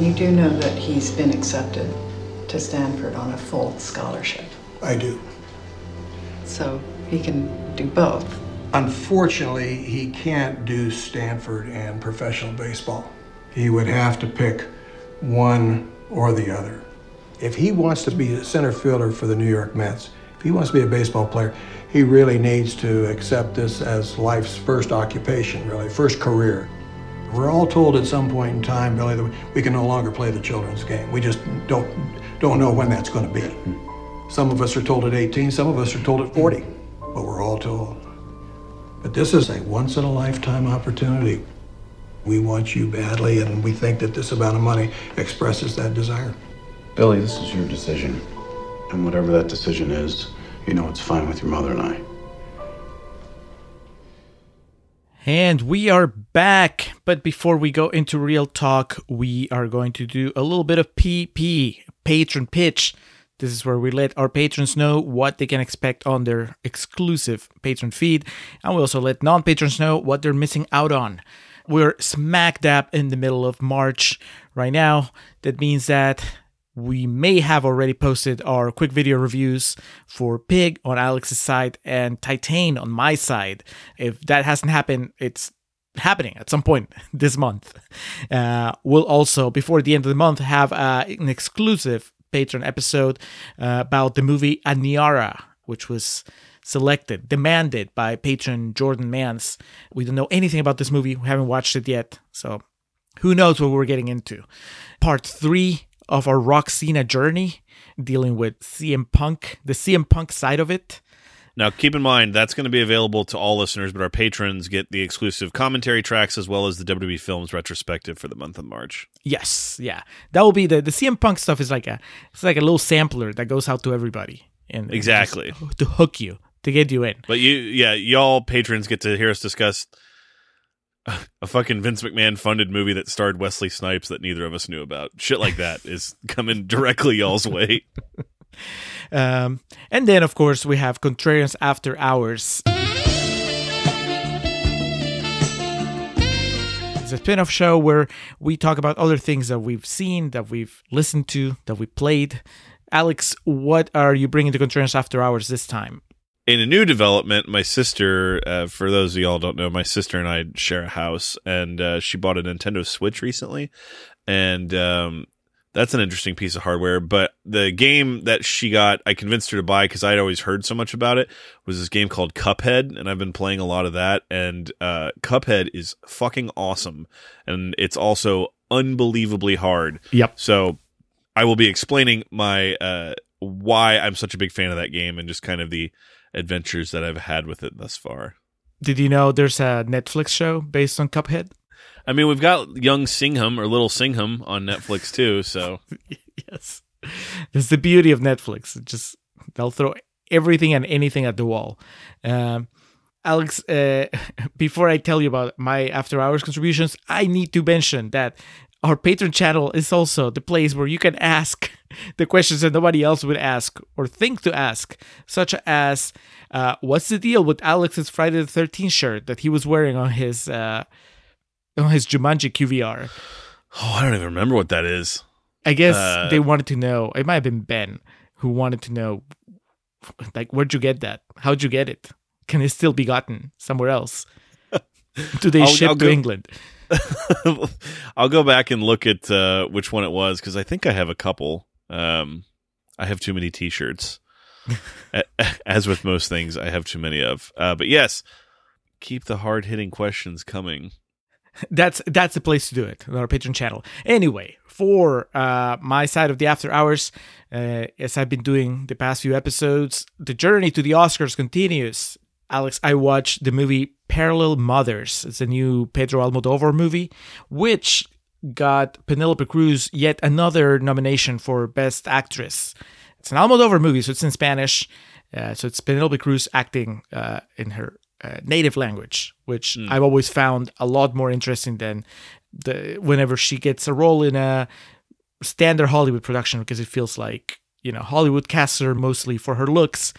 You do know that he's been accepted to Stanford on a full scholarship. I do. So he can do both. Unfortunately, he can't do Stanford and professional baseball. He would have to pick one or the other. If he wants to be a center fielder for the New York Mets, if he wants to be a baseball player, he really needs to accept this as life's first occupation, really, first career. We're all told at some point in time, Billy, that we can no longer play the children's game. We just don't don't know when that's going to be. Some of us are told at 18, some of us are told at 40, but we're all told. But this is a once in a lifetime opportunity. We want you badly, and we think that this amount of money expresses that desire. Billy, this is your decision. And whatever that decision is, you know it's fine with your mother and I. And we are back. But before we go into real talk, we are going to do a little bit of PP, patron pitch. This is where we let our patrons know what they can expect on their exclusive patron feed. And we also let non patrons know what they're missing out on. We're smack dab in the middle of March right now. That means that we may have already posted our quick video reviews for Pig on Alex's side and Titane on my side. If that hasn't happened, it's happening at some point this month. Uh, we'll also, before the end of the month, have uh, an exclusive Patreon episode uh, about the movie Aniara, which was selected, demanded by patron Jordan Mans. We don't know anything about this movie. We haven't watched it yet. So who knows what we're getting into. Part three of our Rock-Cena journey, dealing with CM Punk, the CM Punk side of it. Now, keep in mind that's going to be available to all listeners, but our patrons get the exclusive commentary tracks as well as the WWE Films retrospective for the month of March. Yes, yeah, that will be the the CM Punk stuff. Is like a it's like a little sampler that goes out to everybody, and exactly to hook you to get you in. But you, yeah, y'all patrons get to hear us discuss a fucking Vince McMahon funded movie that starred Wesley Snipes that neither of us knew about. Shit like that is coming directly y'all's way. Um, and then, of course, we have Contrarians After Hours. It's a spin off show where we talk about other things that we've seen, that we've listened to, that we played. Alex, what are you bringing to Contrarians After Hours this time? In a new development, my sister, uh, for those of y'all don't know, my sister and I share a house, and uh, she bought a Nintendo Switch recently, and um, that's an interesting piece of hardware. But the game that she got, I convinced her to buy because I'd always heard so much about it. Was this game called Cuphead, and I've been playing a lot of that. And uh, Cuphead is fucking awesome, and it's also unbelievably hard. Yep. So I will be explaining my uh, why I'm such a big fan of that game and just kind of the adventures that I've had with it thus far. Did you know there's a Netflix show based on Cuphead? I mean, we've got Young Singham or Little Singham on Netflix too. So yes, that's the beauty of Netflix. It just they'll throw everything and anything at the wall. Um, Alex, uh, before I tell you about my after hours contributions, I need to mention that our Patreon channel is also the place where you can ask the questions that nobody else would ask or think to ask, such as uh, what's the deal with Alex's Friday the 13th shirt that he was wearing on his uh, on his Jumanji QVR? Oh, I don't even remember what that is. I guess uh, they wanted to know. It might have been Ben who wanted to know, like, where'd you get that? How'd you get it? Can it still be gotten somewhere else? Do they I'll, ship I'll to go- England? I'll go back and look at uh, which one it was because I think I have a couple. Um, I have too many T-shirts. As with most things, I have too many of. Uh, but yes, keep the hard hitting questions coming. That's that's the place to do it on our Patreon channel. Anyway, for uh, my side of the after hours, uh, as I've been doing the past few episodes, the journey to the Oscars continues. Alex, I watched the movie Parallel Mothers. It's a new Pedro Almodovar movie, which got Penelope Cruz yet another nomination for Best Actress. It's an Almodovar movie, so it's in Spanish. Uh, so it's Penelope Cruz acting uh, in her uh, native language, which mm. I've always found a lot more interesting than the whenever she gets a role in a standard Hollywood production, because it feels like you know Hollywood casts her mostly for her looks,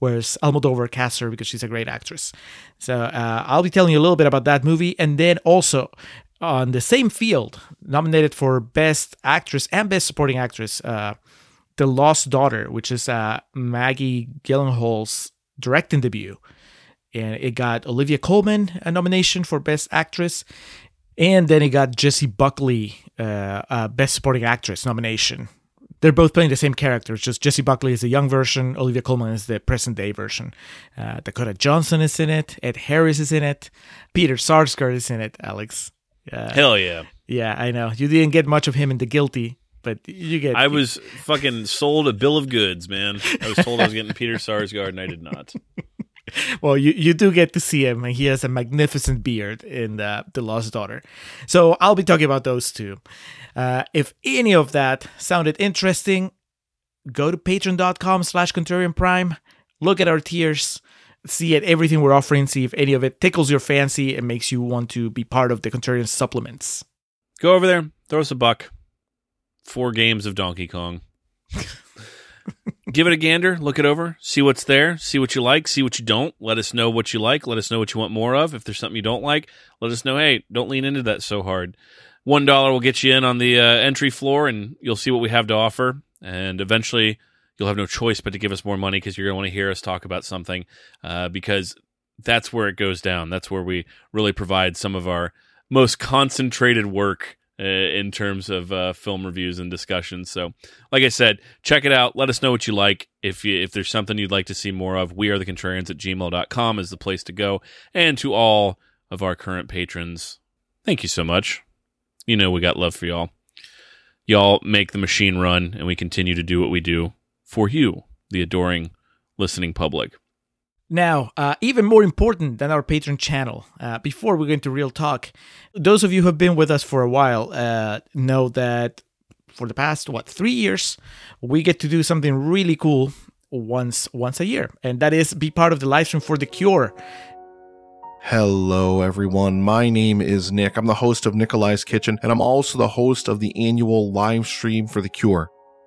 whereas Almodovar cast her because she's a great actress. So uh, I'll be telling you a little bit about that movie, and then also on the same field, nominated for Best Actress and Best Supporting Actress, uh, The Lost Daughter, which is uh, Maggie Gyllenhaal's directing debut. And it got Olivia Colman a nomination for Best Actress. And then it got Jessie Buckley uh, Best Supporting Actress nomination. They're both playing the same characters, just Jessie Buckley is the young version, Olivia Colman is the present day version. Uh, Dakota Johnson is in it, Ed Harris is in it, Peter Sarsgaard is in it, Alex. Uh, Hell yeah. yeah, I know. You didn't get much of him in The Guilty, but you get. I was fucking sold a bill of goods, man. I was told I was getting Peter Sarsgaard, and I did not. well, you, you do get to see him, and he has a magnificent beard in the, the Lost Daughter. So I'll be talking about those two. Uh, if any of that sounded interesting, go to patreon.com slash contrarian prime, look at our tiers, see at everything we're offering, see if any of it tickles your fancy and makes you want to be part of the contrarian supplements. Go over there, throw us a buck. Four games of Donkey Kong. Give it a gander, look it over, see what's there, see what you like, see what you don't. Let us know what you like, let us know what you want more of. If there's something you don't like, let us know, hey, don't lean into that so hard. One dollar will get you in on the uh, entry floor, and you'll see what we have to offer. And eventually, you'll have no choice but to give us more money because you're going to want to hear us talk about something. Uh, because that's where it goes down. That's where we really provide some of our most concentrated work in terms of uh, film reviews and discussions. So, like I said, check it out. Let us know what you like. If you, if there's something you'd like to see more of, we are the contrarians at gmail.com is the place to go. And to all of our current patrons, thank you so much. You know, we got love for y'all. Y'all make the machine run, and we continue to do what we do for you, the adoring listening public. Now, uh, even more important than our Patreon channel, uh, before we go into real talk, those of you who have been with us for a while uh, know that for the past what three years, we get to do something really cool once once a year, and that is be part of the live stream for the Cure. Hello, everyone. My name is Nick. I'm the host of Nikolai's Kitchen, and I'm also the host of the annual live stream for the Cure.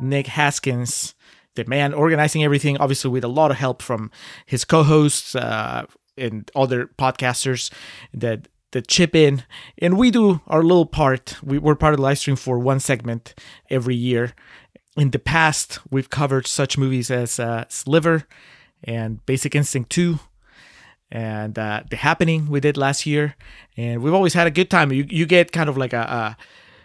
Nick Haskins, the man organizing everything, obviously with a lot of help from his co-hosts uh, and other podcasters that that chip in, and we do our little part. We, we're part of the live stream for one segment every year. In the past, we've covered such movies as uh, Sliver and Basic Instinct 2 and uh, The Happening we did last year, and we've always had a good time. You you get kind of like a, a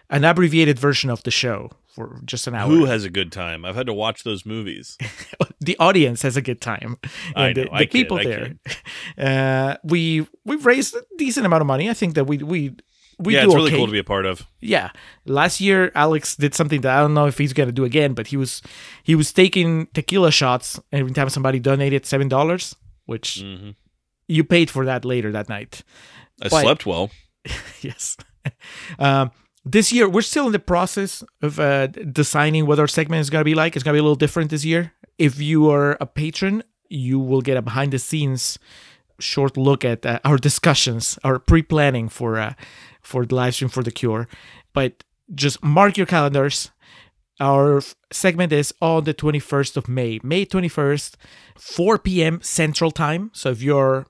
an abbreviated version of the show for just an hour. Who has a good time? I've had to watch those movies. the audience has a good time. I And the, know, I the people there. Uh, we we've raised a decent amount of money. I think that we we we yeah, it's really okay. cool to be a part of. Yeah, last year Alex did something that I don't know if he's gonna do again, but he was he was taking tequila shots every time somebody donated seven dollars, which hmm you paid for that later that night. I But- slept well. yes. um, this year, we're still in the process of uh, deciding what our segment is going to be like. It's going to be a little different this year. If you are a patron, you will get a behind the scenes short look at uh, our discussions, our pre planning for uh, for the live stream for the cure. But just mark your calendars. Our segment is on the 21st of May, May 21st, 4 p.m. Central Time. So if you're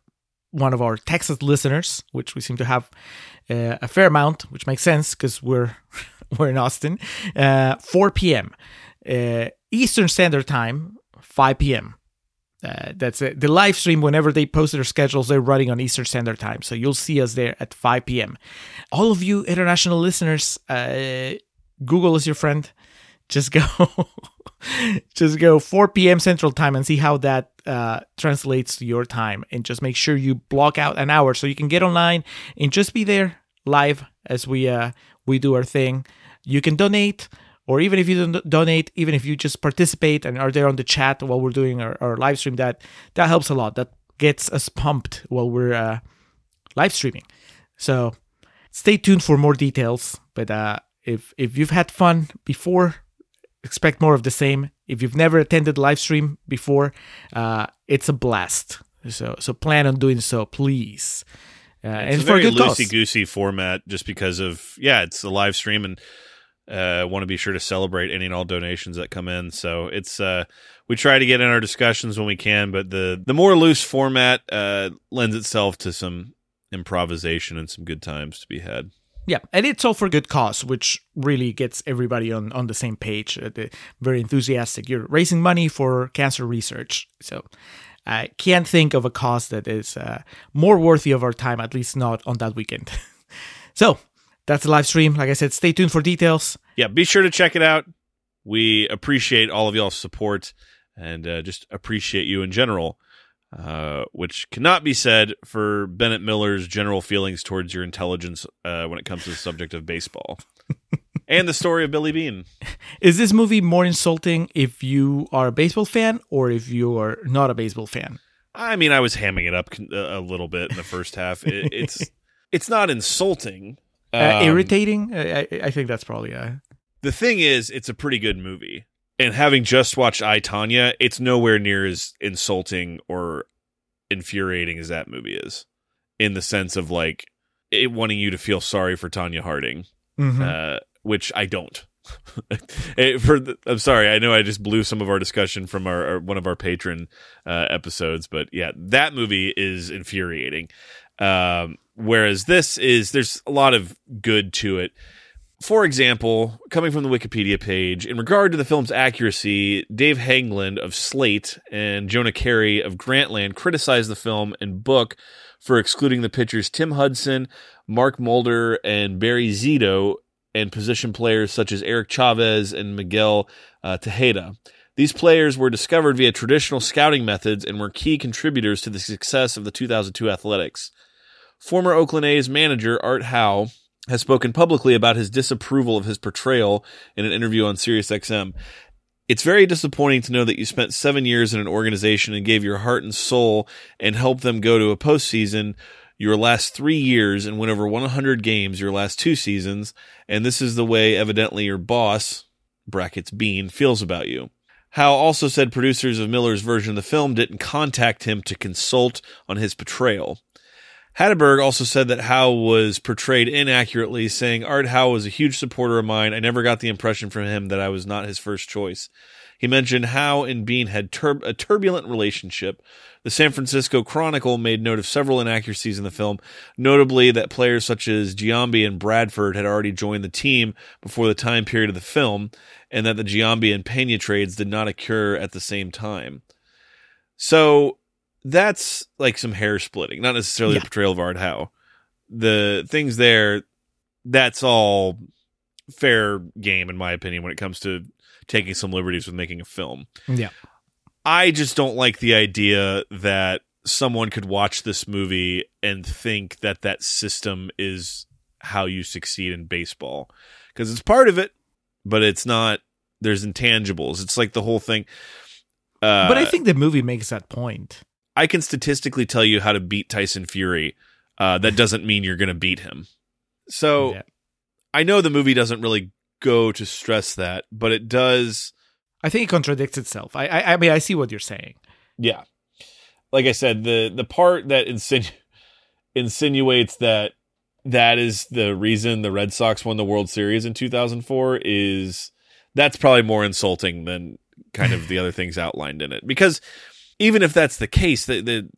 one of our Texas listeners, which we seem to have uh, a fair amount, which makes sense because we're we're in Austin. Uh, 4 p.m. Uh, Eastern Standard Time, 5 p.m. Uh, that's it. The live stream, whenever they post their schedules, they're running on Eastern Standard Time. So you'll see us there at 5 p.m. All of you international listeners, uh, Google is your friend. Just go just go 4 p.m. Central Time and see how that uh, translates to your time. And just make sure you block out an hour so you can get online and just be there live as we uh, we do our thing. You can donate, or even if you don't donate, even if you just participate and are there on the chat while we're doing our, our live stream, that that helps a lot. That gets us pumped while we're uh, live streaming. So stay tuned for more details. But uh, if if you've had fun before, expect more of the same. If you've never attended live stream before, uh, it's a blast. So so plan on doing so, please. Uh, and it's a for a very loosey goosey format, just because of yeah, it's a live stream, and uh, want to be sure to celebrate any and all donations that come in. So it's uh, we try to get in our discussions when we can, but the the more loose format uh, lends itself to some improvisation and some good times to be had. Yeah, and it's all for good cause, which really gets everybody on, on the same page. Uh, very enthusiastic. You're raising money for cancer research, so I can't think of a cause that is uh, more worthy of our time, at least not on that weekend. so that's the live stream. Like I said, stay tuned for details. Yeah, be sure to check it out. We appreciate all of y'all's support and uh, just appreciate you in general, uh, which cannot be said for Bennett Miller's general feelings towards your intelligence uh, when it comes to the subject of baseball and the story of Billy Beane. Is this movie more insulting if you are a baseball fan or if you are not a baseball fan? I mean, I was hamming it up a a little bit in the first half. It, it's it's not insulting. Uh, Um, irritating? I, I- I think that's probably a. the thing is, it's a pretty good movie. And having just watched I Tonya, it's nowhere near as insulting or infuriating as that movie is, in the sense of like it wanting you to feel sorry for Tonya Harding, Mhm. uh, which I don't. For the, I'm sorry, I know I just blew some of our discussion from our, our one of our patron uh, episodes, but yeah, that movie is infuriating. Um, whereas this is there's a lot of good to it for example, coming from the Wikipedia page, in regard to the film's accuracy, Dave Haglund of Slate and Jonah Keri of Grantland criticized the film and book for excluding the pitchers Tim Hudson, Mark Mulder, and Barry Zito, and position players such as Eric Chavez and Miguel uh, Tejada. These players were discovered via traditional scouting methods and were key contributors to the success of the 2002 Athletics. Former Oakland A's manager Art Howe has spoken publicly about his disapproval of his portrayal in an interview on SiriusXM. It's very disappointing to know that you spent seven years in an organization and gave your heart and soul and helped them go to a postseason your last three years and win over 100 games your last two seasons, and this is the way evidently your boss, brackets Beane, feels about you. Howe also said producers of Miller's version of the film didn't contact him to consult on his portrayal. Hatteberg also said that Howe was portrayed inaccurately, saying Art Howe was a huge supporter of mine. I never got the impression from him that I was not his first choice. He mentioned Howe and Beane had tur- a turbulent relationship. The San Francisco Chronicle made note of several inaccuracies in the film, notably that players such as Giambi and Bradford had already joined the team before the time period of the film, and that the Giambi and Pena trades did not occur at the same time. So that's like some hair splitting, not necessarily Yeah. the portrayal of Art Howe. The things there, that's all fair game in my opinion when it comes to taking some liberties with making a film. Yeah. I just don't like the idea that someone could watch this movie and think that that system is how you succeed in baseball because it's part of it, but it's not. There's intangibles. It's like the whole thing. Uh, but I think the movie makes that point. I can statistically tell you how to beat Tyson Fury. Uh, that doesn't mean you're going to beat him. So Yeah. I know the movie doesn't really go to stress that, but it does. I think it contradicts itself. I, I, I mean, I see what you're saying. Yeah, like I said, the the part that insinu- insinuates that that is the reason the Red Sox won the World Series in 2004 is that's probably more insulting than kind of the other things outlined in it. Because even if that's the case, the, the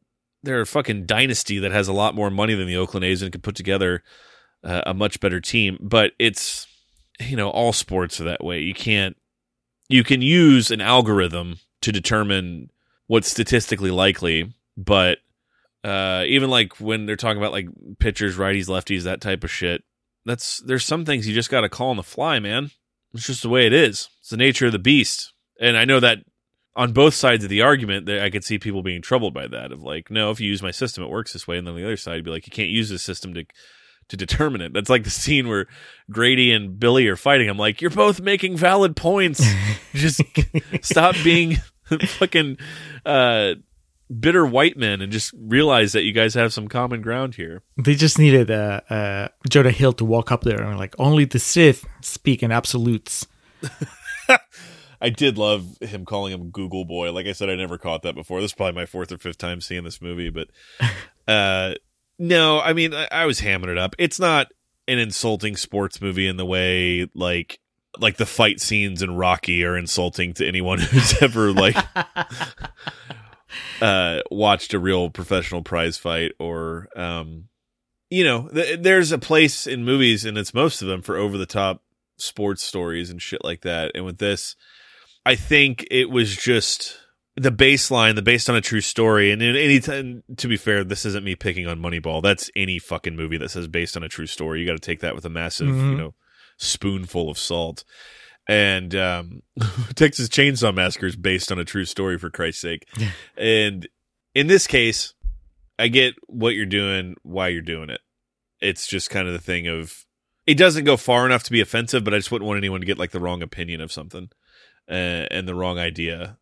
they're a fucking dynasty that has a lot more money than the Oakland A's and could put together uh, a much better team. But it's you know all sports are that way. You can't you can use an algorithm to determine what's statistically likely, but uh, even like when they're talking about like pitchers, righties, lefties, that type of shit, that's there's some things you just got to call on the fly, man. It's just the way it is. It's the nature of the beast. And I know that on both sides of the argument, that I could see people being troubled by that. Of like, no, if you use my system, it works this way. And then the other side, you'd be like, you can't use this system to to determine it. That's like the scene where Grady and Billy are fighting. I'm like, you're both making valid points. just stop being fucking uh, bitter white men and just realize that you guys have some common ground here. They just needed uh, uh, Jonah Hill to walk up there and like only the Sith speak in absolutes. I did love him calling him Google Boy. Like I said, I never caught that before. This is probably my fourth or fifth time seeing this movie, but uh, no, I mean, I, I was hamming it up. It's not an insulting sports movie in the way like like the fight scenes in Rocky are insulting to anyone who's ever like uh watched a real professional prize fight or um you know th- there's a place in movies and it's most of them for over the top sports stories and shit like that and with this I think it was just the baseline, the based on a true story. And in any time, to be fair, this isn't me picking on Moneyball. That's any fucking movie that says based on a true story. You got to take that with a massive, Mhm. you know, spoonful of salt. And um, Texas Chainsaw Massacre is based on a true story, for Christ's sake. And in this case, I get what you're doing, why you're doing it. It's just kind of the thing of it doesn't go far enough to be offensive, but I just wouldn't want anyone to get like the wrong opinion of something uh, and the wrong idea.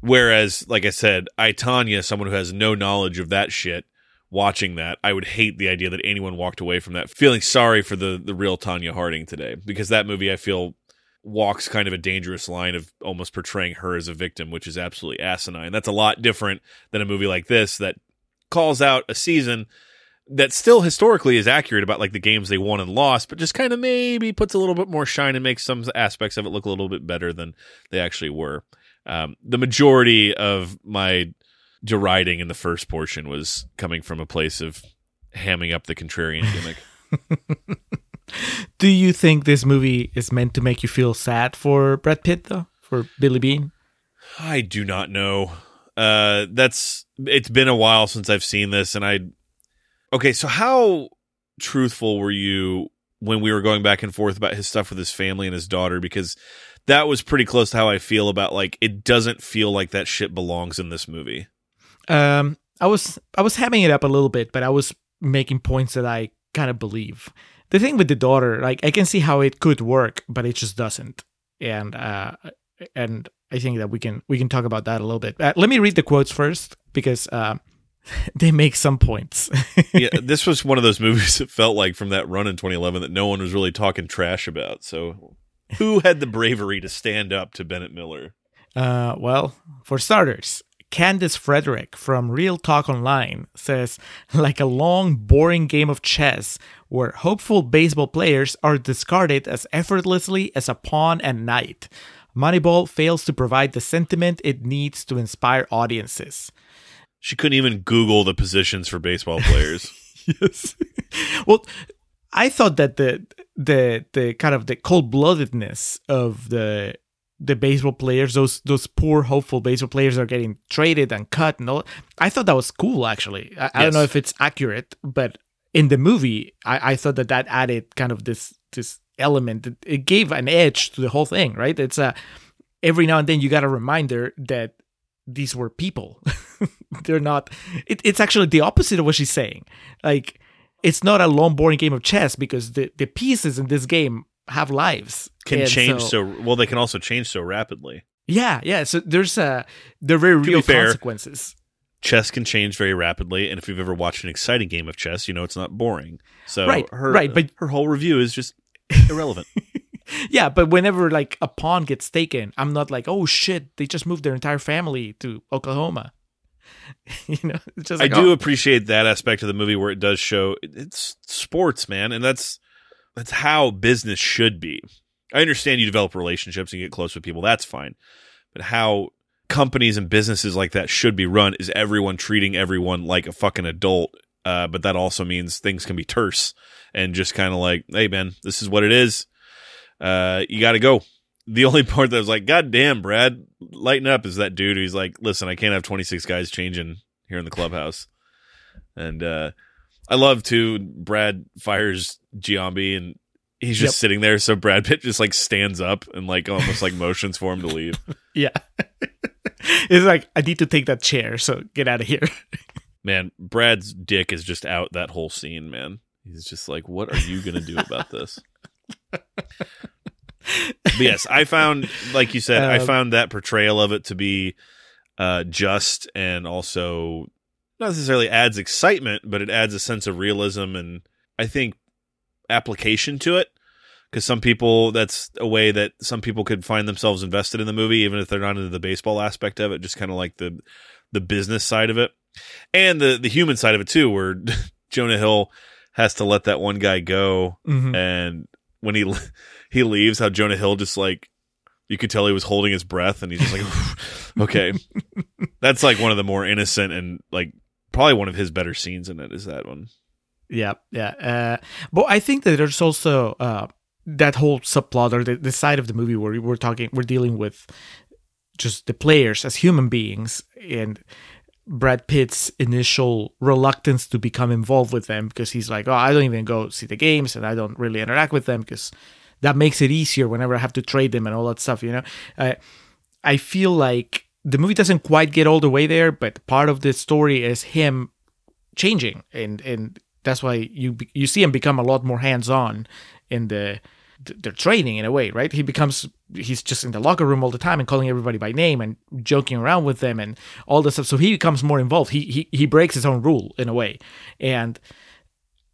Whereas, like I said, I Tonya, someone who has no knowledge of that shit, watching that, I would hate the idea that anyone walked away from that feeling sorry for the the real Tonya Harding today, because that movie I feel walks kind of a dangerous line of almost portraying her as a victim, which is absolutely asinine. That's a lot different than a movie like this that calls out a season that still historically is accurate about like the games they won and lost, but just kind of maybe puts a little bit more shine and makes some aspects of it look a little bit better than they actually were. Um, the majority of my deriding in the first portion was coming from a place of hamming up the contrarian gimmick. Do you think this movie is meant to make you feel sad for Brad Pitt though? For Billy Beane? I do not know. Uh, that's it's been a while since I've seen this, and I. Okay, so how truthful were you when we were going back and forth about his stuff with his family and his daughter? Because that was pretty close to how I feel about like it doesn't feel like that shit belongs in this movie. Um, I was I was hamming it up a little bit, but I was making points that I kind of believe. The thing with the daughter, like I can see how it could work, but it just doesn't. And uh, and I think that we can we can talk about that a little bit. Uh, let me read the quotes first because uh, they make some points. yeah, this was one of those movies that felt like from that run in 2011 that no one was really talking trash about. So, who had the bravery to stand up to Bennett Miller? Uh, well, for starters, Candice Frederick from Reel Talk Online says, like a long, boring game of chess where hopeful baseball players are discarded as effortlessly as a pawn and knight. Moneyball fails to provide the sentiment it needs to inspire audiences. She couldn't even Google the positions for baseball players. yes. well, I thought that the the the kind of the cold bloodedness of the the baseball players, those those poor hopeful baseball players are getting traded and cut and all. I thought that was cool. Actually, I, I don't know if it's accurate, but in the movie, I, I thought that that added kind of this this element. It, it gave an edge to the whole thing, right? It's a every now and then you got a reminder that these were people. They're not. It, it's actually the opposite of what she's saying. Like it's not a long, boring game of chess because the the pieces in this game have lives. Can And change so, well. They can also change so rapidly. yeah, yeah. So there's a they're very real fair, consequences. Chess can change very rapidly, and if you've ever watched an exciting game of chess, you know it's not boring. So Right, her, right, but- her whole review is just irrelevant. Yeah, but whenever like a pawn gets taken, I'm not like, oh shit, they just moved their entire family to Oklahoma. you know, it's just I do oh, appreciate that aspect of the movie where it does show it's sports, man, and that's that's how business should be. I understand you develop relationships and get close with people, that's fine. But how companies and businesses like that should be run is everyone treating everyone like a fucking adult. Uh, but that also means things can be terse and just kind of like, hey man, this is what it is. Uh, you got to go. The only part that was like, God damn, Brad, lighten up is that dude who's like, listen, I can't have 26 guys changing here in the clubhouse. And uh, I love too, Brad fires Giambi and he's just Yep. sitting there. So Brad Pitt just like stands up and like almost like motions for him to leave. Yeah. it's like I need to take that chair, so get out of here. Man, Brad's dick is just out that whole scene, man. He's just like, what are you going to do about this? But yes, I found, like you said, I Um, found that portrayal of it to be uh, just and also not necessarily adds excitement, but it adds a sense of realism and I think application to it. Because some people, that's a way that some people could find themselves invested in the movie, even if they're not into the baseball aspect of it, just kind of like the the business side of it, and the the human side of it too, where Jonah Hill has to let that one guy go, Mhm. and when he he leaves, how Jonah Hill just like you could tell he was holding his breath, and he's just like, okay, that's like one of the more innocent and like probably one of his better scenes in it is that one. Yeah, yeah. Uh, but I think that there's also uh, that whole subplot or the, the side of the movie where we're talking, we're dealing with just the players as human beings and Brad Pitt's initial reluctance to become involved with them because he's like, oh, I don't even go see the games and I don't really interact with them because that makes it easier whenever I have to trade them and all that stuff, you know? Uh, I feel like the movie doesn't quite get all the way there, but part of the story is him changing and and that's why you you see him become a lot more hands-on in the th- their training in a way right? He becomes he's just in the locker room all the time and calling everybody by name and joking around with them and all this stuff. So he becomes more involved. He he, he breaks his own rule in a way. And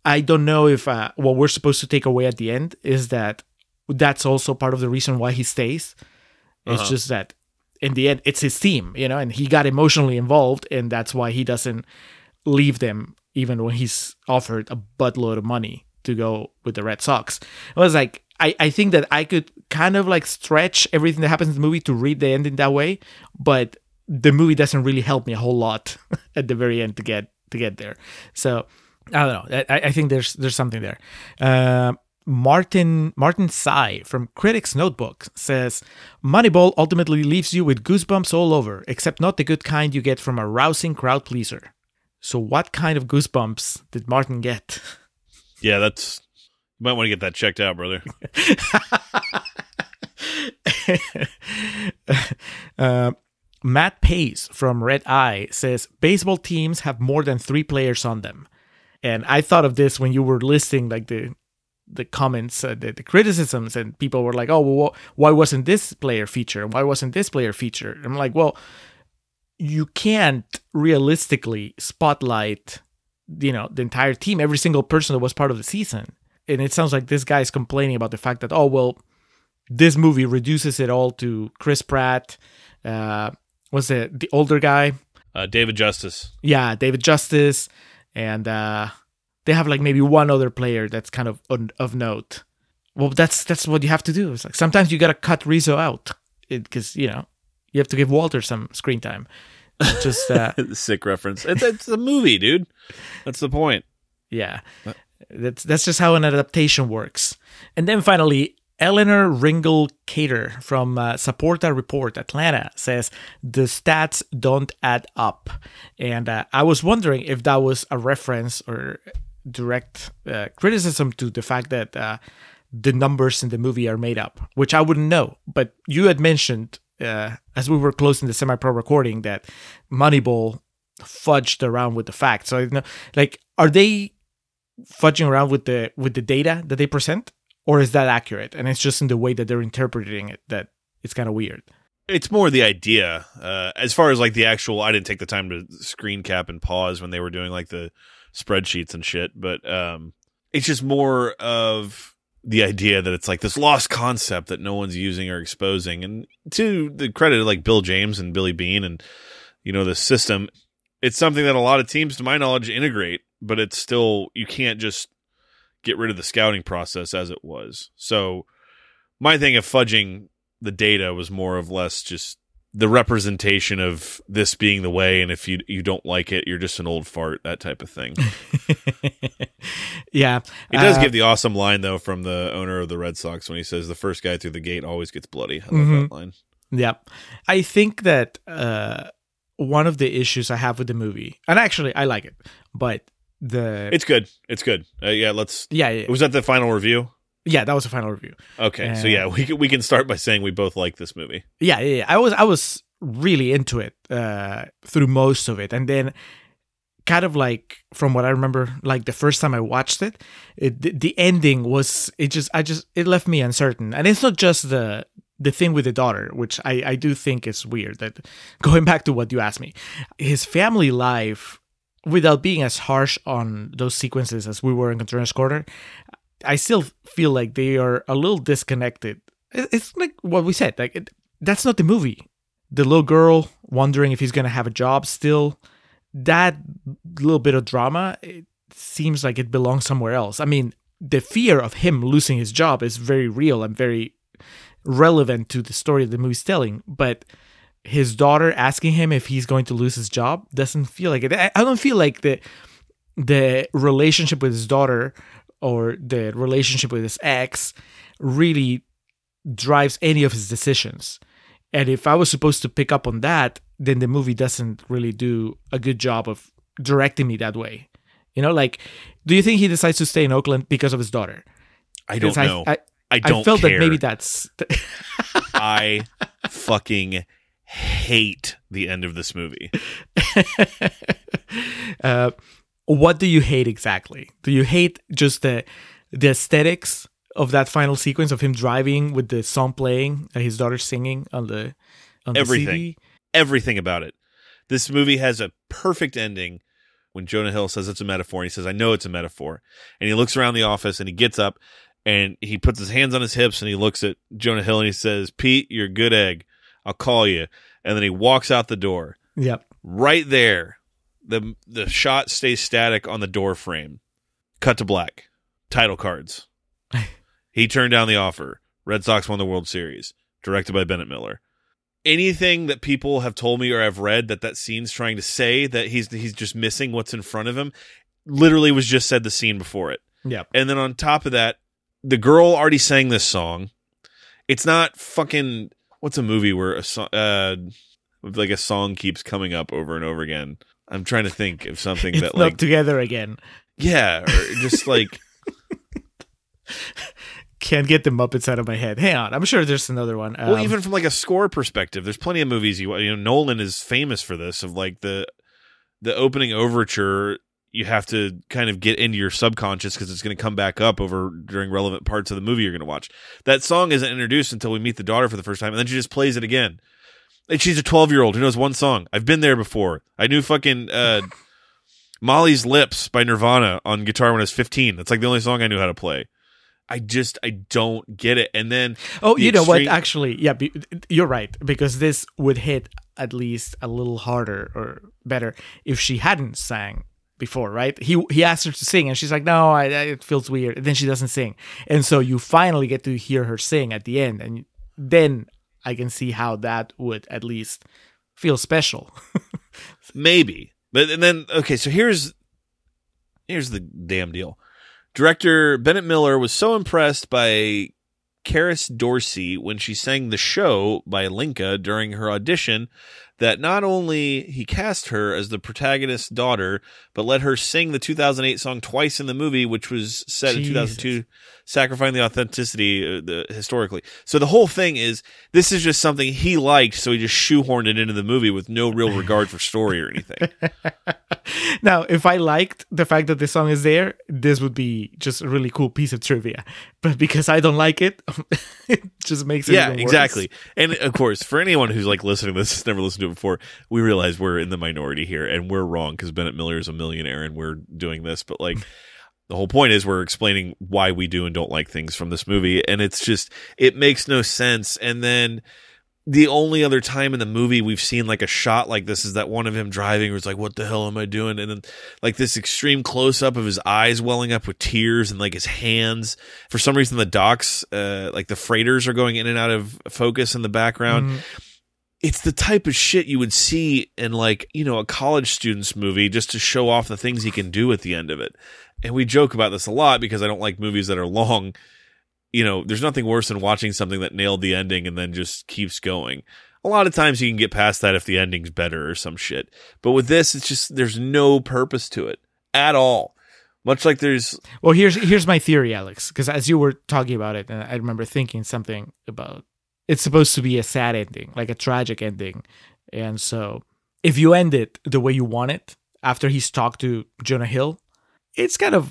i don't know if uh, what we're supposed to take away at the end is that that's also part of the reason why he stays. It's Uh-huh. just that in the end it's his team you know and he got emotionally involved and that's why he doesn't leave them even when he's offered a buttload of money to go with the Red Sox. It was like I, I think that I could kind of like stretch everything that happens in the movie to read the ending that way, but the movie doesn't really help me a whole lot at the very end to get to get there. So I don't know. I, I think there's there's something there. Uh, Martin Martin Tsai from Critics Notebook says Moneyball ultimately leaves you with goosebumps all over, except not the good kind you get from a rousing crowd pleaser. So what kind of goosebumps did Martin get? Yeah, that's might want to get that checked out, brother. uh, Matt Pais from Red Eye says baseball teams have more than three players on them, and I thought of this when you were listing like the the comments, uh, the, the criticisms, and people were like, "Oh, well, wh- why wasn't this player featured? Why wasn't this player featured?" I'm like, "Well, you can't realistically spotlight, you know, the entire team, every single person that was part of the season." And it sounds like this guy is complaining about the fact that, oh, well, this movie reduces it all to Chris Pratt. Uh, was it the older guy? Uh, David Justice. Yeah, David Justice, and uh, they have like maybe one other player that's kind of on, of note. Well, that's that's what you have to do. It's like sometimes you gotta cut Rizzo out because you know you have to give Walter some screen time. Just uh, Sick reference. It's, it's a movie, dude. That's the point. Yeah. That's that's just how an adaptation works. And then finally, Eleanor Ringel Cater from uh, Saporta Report Atlanta says the stats don't add up. And uh, I was wondering if that was a reference or direct uh, criticism to the fact that uh, the numbers in the movie are made up, which I wouldn't know. But you had mentioned uh, as we were closing the semi-pro recording that Moneyball fudged around with the facts. So, you know, like, are they fudging around with the with the data that they present, or is that accurate? And it's just in the way that they're interpreting it that it's kind of weird. It's more the idea. Uh, as far as like the actual, I didn't take the time to screen cap and pause when they were doing like the spreadsheets and shit, but um, it's just more of the idea that it's like this lost concept that no one's using or exposing. And to the credit of like Bill James and Billy Beane and you know the system, it's something that a lot of teams, to my knowledge, integrate, but it's still you can't just get rid of the scouting process as it was. So my thing of fudging the data was more of less just the representation of this being the way and if you you don't like it you're just an old fart that type of thing yeah, he does uh, give the awesome line though from the owner of the red sox when he says the first guy through the gate always gets bloody i love Mhm. that line Yeah. I think that uh, one of the issues I have with the movie, and actually I like it, but the it's good it's good uh, yeah let's yeah, yeah was that the final review Yeah, that was the final review. Okay, so yeah, we can, we can start by saying we both like this movie. Yeah, yeah, yeah. I was I was really into it uh, through most of it, and then kind of like from what I remember, like the first time I watched it, it the, the ending was it just I just it left me uncertain, and it's not just the the thing with the daughter, which I I do think is weird. That going back to what you asked me, his family life, without being as harsh on those sequences as we were in Contreras Corner, I still feel like they are a little disconnected. It's like what we said, like it, that's not the movie. The little girl wondering if he's gonna have a job still. That little bit of drama, it seems like it belongs somewhere else. I mean, the fear of him losing his job is very real and very relevant to the story the movie's telling. But his daughter asking him if he's going to lose his job doesn't feel like it. I I don't feel like the the relationship with his daughter or the relationship with his ex really drives any of his decisions. And if I was supposed to pick up on that, then the movie doesn't really do a good job of directing me that way. You know, like, do you think he decides to stay in Oakland because of his daughter? I don't know. I, I, don't I felt care. that maybe that's. I fucking hate the end of this movie. uh, what do you hate exactly? Do you hate just the the aesthetics of that final sequence of him driving with the song playing, uh, his daughter singing on the on Everything. the CD? Everything about it. This movie has a perfect ending when Jonah Hill says it's a metaphor. And he says, I know it's a metaphor. And he looks around the office and he gets up and he puts his hands on his hips and he looks at Jonah Hill and he says, Pete, you're a good egg. I'll call you. And then he walks out the door. Yep. right there the the shot stays static on the door frame cut to black title cards he turned down the offer red sox won the world series directed by bennett miller anything that people have told me or i've read that that scene's trying to say that he's he's just missing what's in front of him literally was just said the scene before it Yep. and then on top of that the girl already sang this song it's not fucking what's a movie where a song uh like a song keeps coming up over and over again i'm trying to think of something that like together again. yeah or just like Can't get the Muppets out of my head. Hang on, I'm sure there's another one. well Um, even from like a score perspective there's plenty of movies you you know nolan is famous for this of like the the opening overture you have to kind of get into your subconscious because it's going to come back up over during relevant parts of the movie you're going to watch. That song isn't introduced until we meet the daughter for the first time and then she just plays it again. And she's a 12 year old who knows one song. I've been there before. I knew fucking uh molly's lips by nirvana on guitar when i was 15 that's like the only song i knew how to play. I just i don't get it. And then Oh, the you know what? Actually, yeah, be, you're right because this would hit at least a little harder or better if she hadn't sang before, right? He he asked her to sing and she's like, "No, I, I, it feels weird." And then she doesn't sing, and so you finally get to hear her sing at the end, and then I can see how that would at least feel special. Maybe. But and then okay, so here's here's the damn deal. Director Bennett Miller was so impressed by Kerris Dorsey when she sang the show by Lenka during her audition that not only he cast her as the protagonist's daughter, but let her sing the 2008 song twice in the movie, which was set in 2002, sacrificing the authenticity uh, the, historically. So the whole thing is this is just something he liked, so he just shoehorned it into the movie with no real regard for story or anything. now, if I liked the fact that the song is there, this would be just a really cool piece of trivia. But because I don't like it, it just makes it yeah, exactly. And of course, for anyone who's like listening to this, has never listened to it before, we realize we're in the minority here, and we're wrong because Bennett Miller is a millionaire, and we're doing this. But like, the whole point is we're explaining why we do and don't like things from this movie, and it's just it makes no sense. And then the only other time in the movie we've seen like a shot like this is that one of him driving where it's like what the hell am i doing and then like this extreme close up of his eyes welling up with tears and like his hands for some reason the docks uh like the freighters are going in and out of focus in the background Mhm. It's the type of shit you would see in like you know a college student's movie just to show off the things he can do at the end of it. And we joke about this a lot because i don't like movies that are long. You know there's nothing worse than watching something that nailed the ending and then just keeps going. A lot of times you can get past that if the ending's better or some shit. But with this it's just there's no purpose to it at all. Much like there's Well, here's here's my theory, Alex, because as you were talking about it, and I remember thinking something about it's supposed to be a sad ending, like a tragic ending, and so if you end it the way you want it after he's talked to Jonah Hill, it's kind of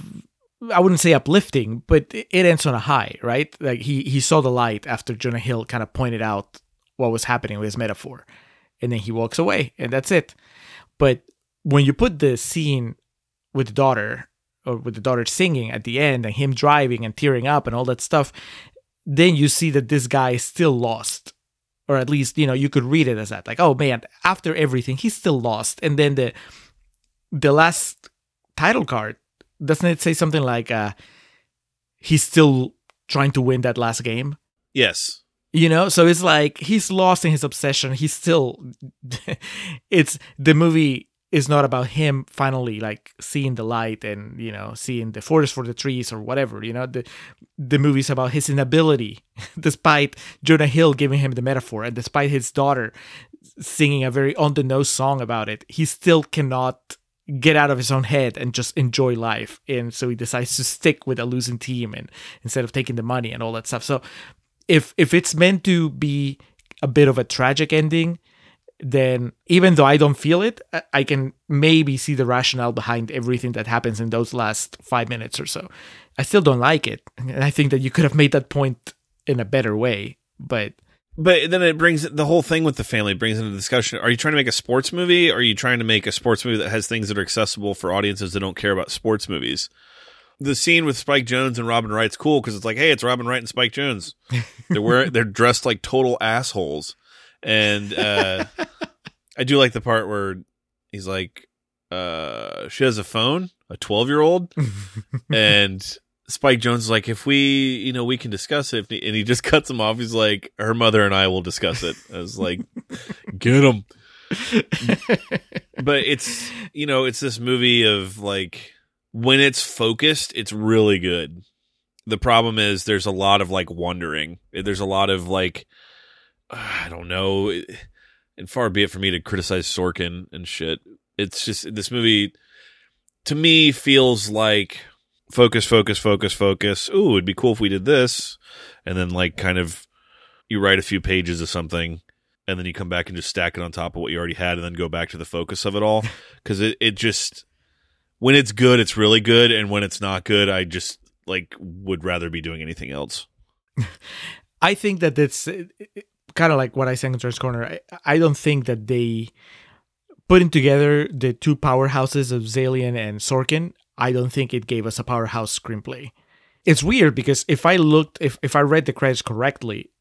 I wouldn't say uplifting, but it ends on a high, right? Like he he saw the light after Jonah Hill kind of pointed out what was happening with his metaphor, and then he walks away, and that's it. But when you put the scene with the daughter or with the daughter singing at the end and him driving and tearing up and all that stuff, then you see that this guy is still lost. Or at least, you know, you could read it as that. Like, oh man, after everything, he's still lost. And then the the last title card, doesn't it say something like uh he's still trying to win that last game? yes. You know, so it's like he's lost in his obsession. He's still it's the movie is not about him finally like seeing the light and you know seeing the forest for the trees or whatever you know? The the movie's about his inability despite jonah hill giving him the metaphor and despite his daughter singing a very on the nose song about it he still cannot get out of his own head and just enjoy life. And so he decides to stick with a losing team and instead of taking the money and all that stuff. So if if it's meant to be a bit of a tragic ending then even though I don't feel it, I- can maybe see the rationale behind everything that happens in those last five minutes or so. I still don't like it. And I think that you could have made that point in a better way. But But then it brings the whole thing with the family brings into discussion. Are you trying to make a sports movie? Or are you trying to make a sports movie that has things that are accessible for audiences that don't care about sports movies? The scene with Spike Jonze and Robin Wright's cool because it's like, hey, it's Robin Wright and Spike Jonze. They're wearing, they're dressed like total assholes, and uh, I do like the part where he's like, uh, she has a phone, a twelve year old, and Spike Jonze is like, if we, you know, we can discuss it. And he just cuts him off. He's like, her mother and I will discuss it. I was like, get him. but it's, you know, it's this movie of like, when it's focused, it's really good. The problem is there's a lot of like wondering. There's a lot of like, I don't know. And far be it for me to criticize Sorkin and shit. It's just, this movie to me feels like focus, focus, focus, focus. Ooh, it'd be cool if we did this. And then like kind of you write a few pages of something and then you come back and just stack it on top of what you already had and then go back to the focus of it all. Cause it, it just, when it's good, it's really good. And when it's not good, I just like would rather be doing anything else. I think that it's kind of like what I said in George Corner. I, I don't think that they putting together the two powerhouses of Zaillian and Sorkin. I don't think it gave us a powerhouse screenplay. It's weird because if I looked, if if I read the credits correctly,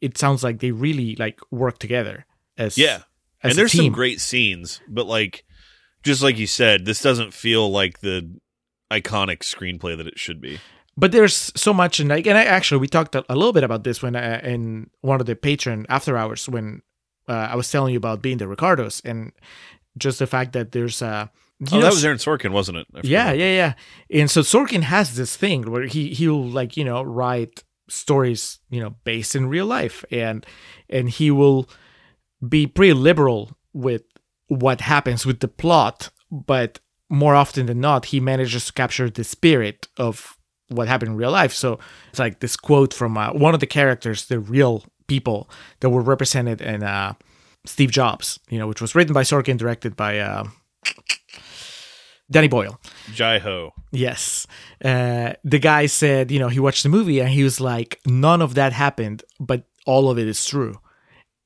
it sounds like they really like work together as Yeah. as and there's some great scenes, but like, just like you said, this doesn't feel like the iconic screenplay that it should be. But there's so much and like and I, actually we talked a, a little bit about this when uh, in one of the Patreon after hours when uh, I was telling you about being the Ricardos and just the fact that there's uh you Oh, know, that was Aaron Sorkin, wasn't it? Yeah yeah yeah and so Sorkin has this thing where he he'll like you know write stories you know based in real life and and he will be pretty liberal with what happens with the plot but more often than not he manages to capture the spirit of what happened in real life so it's like this quote from uh, one of the characters the real people that were represented in uh, steve jobs you know which was written by sorkin directed by uh, danny boyle Jai Ho. Yes. Uh, the guy said, you know, he watched the movie and he was like, none of that happened, but all of it is true.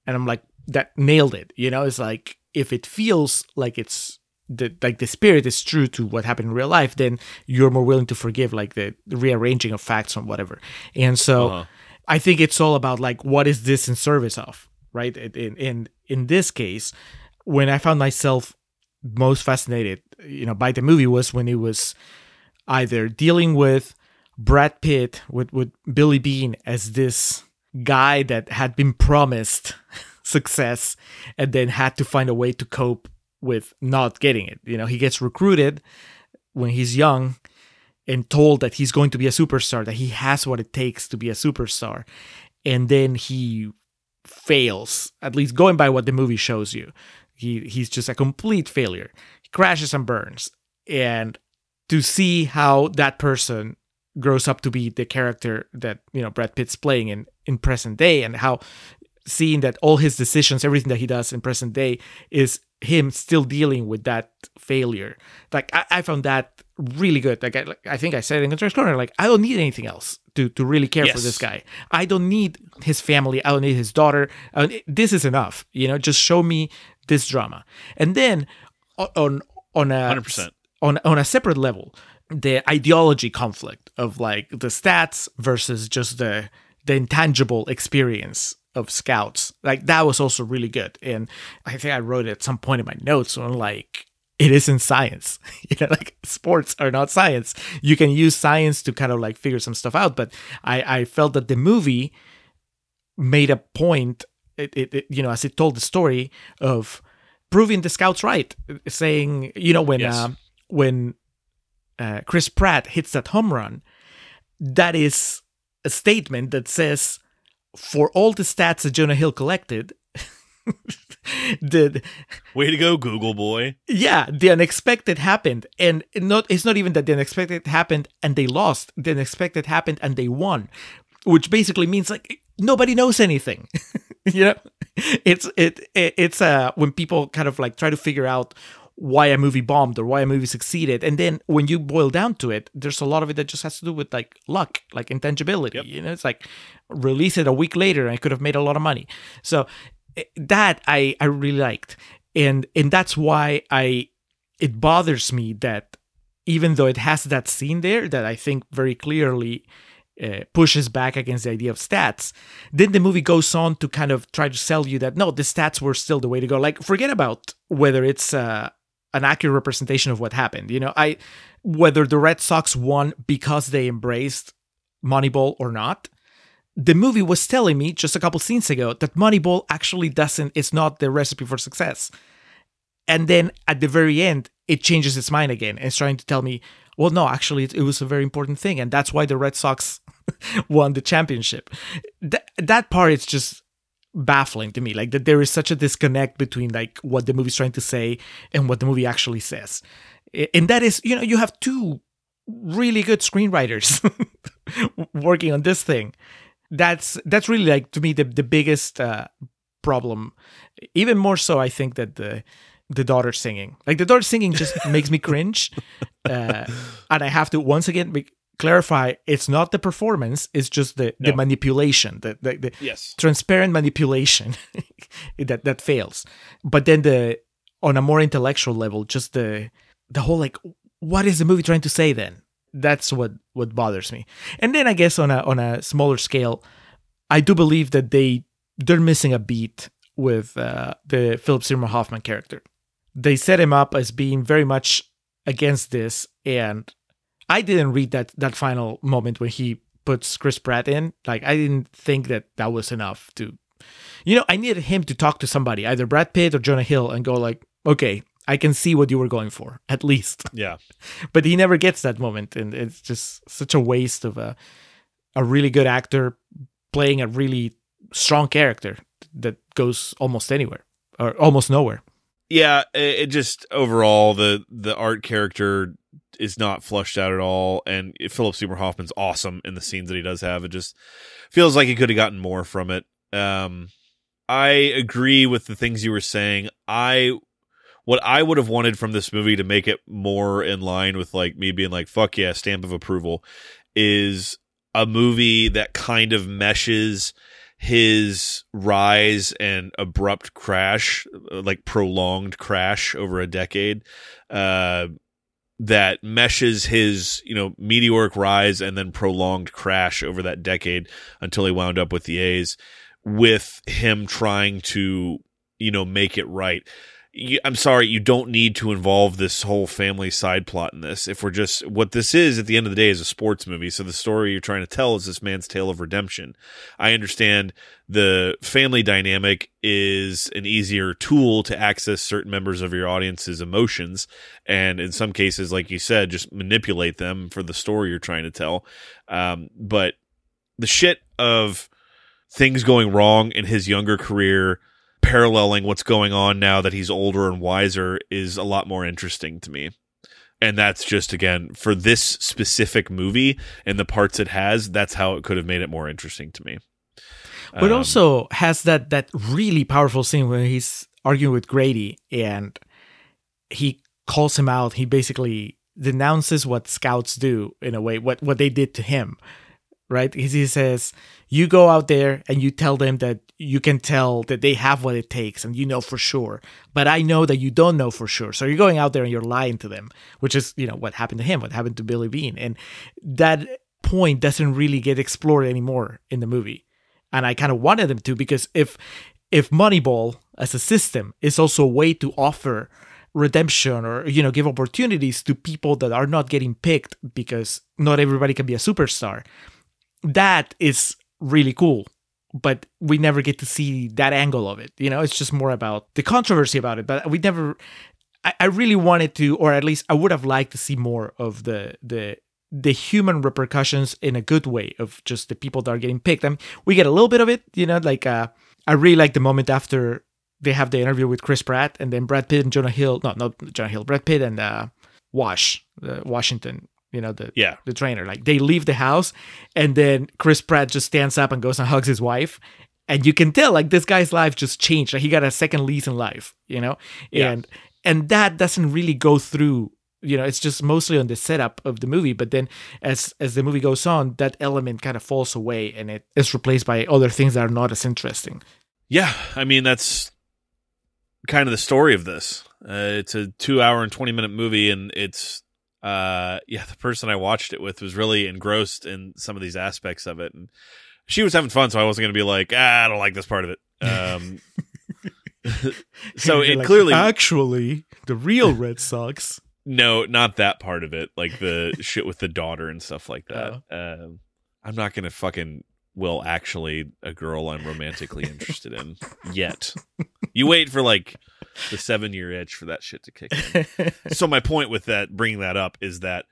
And I'm like, that nailed it. You know, it's like, if it feels like it's the like the spirit is true to what happened in real life, then you're more willing to forgive like the rearranging of facts or whatever. And so Uh-huh. I think it's all about like what is this in service of, right? In in in this case, when I found myself most fascinated, you know, by the movie was when it was either dealing with Brad Pitt with with Billy Beane as this guy that had been promised success and then had to find a way to cope with not getting it. You know, he gets recruited when he's young and told that he's going to be a superstar, that he has what it takes to be a superstar. And then he fails, at least going by what the movie shows you. He he's just a complete failure. He crashes and burns. And to see how that person grows up to be the character that you know Brad Pitt's playing in in present day, and how seeing that all his decisions, everything that he does in present day, is him still dealing with that failure. Like I, I found that really good. Like I, like I think I said in Contract's Corner, like I don't need anything else to to really care for this guy. I don't need his family. I don't need his daughter. Don't- this is enough. You know, just show me this drama. And then on on a 100%. on on a separate level, the ideology conflict of like the stats versus just the the intangible experience of scouts. Like that was also really good. And I think I wrote it at some point in my notes on like it isn't science. you know, like sports are not science. You can use science to kind of like figure some stuff out. But I, I felt that the movie made a point, it, it, it you know, as it told the story of proving the scouts right, saying, you know, when Yes. um, when uh, Chris Pratt hits that home run, that is a statement that says, for all the stats that Jonah Hill collected, did Way to go, Google boy. yeah, the unexpected happened, and not it's not even that the unexpected happened and they lost. The unexpected happened and they won, which basically means like nobody knows anything. you know, it's it, it it's uh when people kind of like try to figure out why a movie bombed or why a movie succeeded, and then when you boil down to it, there's a lot of it that just has to do with like luck, like intangibility. Yep. You know, it's like release it a week later and I could have made a lot of money. So eh, that I I really liked, and and that's why I it bothers me that even though it has that scene there that I think very clearly uh, pushes back against the idea of stats, then the movie goes on to kind of try to sell you that no, the stats were still the way to go. Like forget about whether it's uh, an accurate representation of what happened. You know, I whether the Red Sox won because they embraced Moneyball or not. The movie was telling me just a couple scenes ago that Moneyball actually doesn't. It's not the recipe for success and then at the very end it changes its mind again and it's trying to tell me well no actually it, it was a very important thing and that's why the red sox won the championship Th- that part is just baffling to me like that there is such a disconnect between like what the movie's trying to say and what the movie actually says. And that is you know you have two really good screenwriters working on this thing. That's that's really like to me the, the biggest uh, problem. Even more so i think that the the daughter singing. Like the daughter singing just makes me cringe uh, and i have to once again clarify it's not the performance it's just the the manipulation the, the, the Yes. transparent manipulation that that fails. But then the on a more intellectual level just the the whole like what is the movie trying to say then? That's what what bothers me. And then i guess on a on a smaller scale i do believe that they they're missing a beat with uh, the philip seymour hoffman character. They set him up as being very much against this and i didn't read that that final moment when he puts chris pratt in. Like i didn't think that that was enough to you know i needed him to talk to somebody either brad pitt or jonah hill and go like okay i can see what you were going for at least. Yeah. but he never gets that moment and it's just such a waste of a a really good actor playing a really strong character that goes almost anywhere or almost nowhere. Yeah, it, it just overall the the art character is not flushed out at all, and Philip Seymour Hoffman's awesome in the scenes that he does have. It just feels like he could have gotten more from it. Um, I agree with the things you were saying. I what I would have wanted from this movie to make it more in line with like me being like fuck yeah, stamp of approval is a movie that kind of meshes his rise and abrupt crash, like prolonged crash over a decade, uh, that meshes his, you know, meteoric rise and then prolonged crash over that decade until he wound up with the A's with him trying to, you know, make it right. You, I'm sorry, you don't need to involve this whole family side plot in this. If we're just what this is at the end of the day is a sports movie, so the story you're trying to tell is this man's tale of redemption. I understand the family dynamic is an easier tool to access certain members of your audience's emotions, and in some cases, like you said, just manipulate them for the story you're trying to tell. Um, but the shit of things going wrong in his younger career paralleling what's going on now that he's older and wiser is a lot more interesting to me. and that's just again for this specific movie and the parts it has. That's how it could have made it more interesting to me. but Um, also has that that really powerful scene where he's arguing with Grady and he calls him out. He basically denounces what scouts do in a way, what what they did to him. Right? He he says, "You go out there and you tell them that you can tell that they have what it takes, and you know for sure. But I know that you don't know for sure. So you're going out there and you're lying to them, which is you know what happened to him, what happened to Billy Beane, and that point doesn't really get explored anymore in the movie and I kind of wanted them to because if if Moneyball as a system is also a way to offer redemption or you know give opportunities to people that are not getting picked because not everybody can be a superstar, that is really cool. But we never get to see that angle of it. You know, it's just more about the controversy about it. But we never. I, I really wanted to, or at least I would have liked to see more of the the the human repercussions in a good way of just the people that are getting picked. I mean, we get a little bit of it, you know, like uh, I really like the moment after they have the interview with Chris Pratt and then Brad Pitt and Jonah Hill. No, not Jonah Hill, Brad Pitt and uh, Wash, uh, Washington, you know, the Yeah. the trainer. Like they leave the house and then Chris Pratt just stands up and goes and hugs his wife. And you can tell like this guy's life just changed. Like he got a second lease in life, you know? Yeah. And and that doesn't really go through you know it's just mostly on the setup of the movie but then as as the movie goes on that element kind of falls away and it is replaced by other things that are not as interesting Yeah, I mean that's kind of the story of this. Uh, it's a two-hour and twenty-minute movie, and it's uh, yeah, the person I watched it with was really engrossed in some of these aspects of it, and she was having fun, so I wasn't going to be like, ah, I don't like this part of it. Um, so it like, clearly actually the real red sox no, not that part of it, like the shit with the daughter and stuff like that. Um, I'm not going to fucking will actually a girl I'm romantically interested in yet. You wait for like the seven year itch for that shit to kick in. so my point with that, bringing that up, is that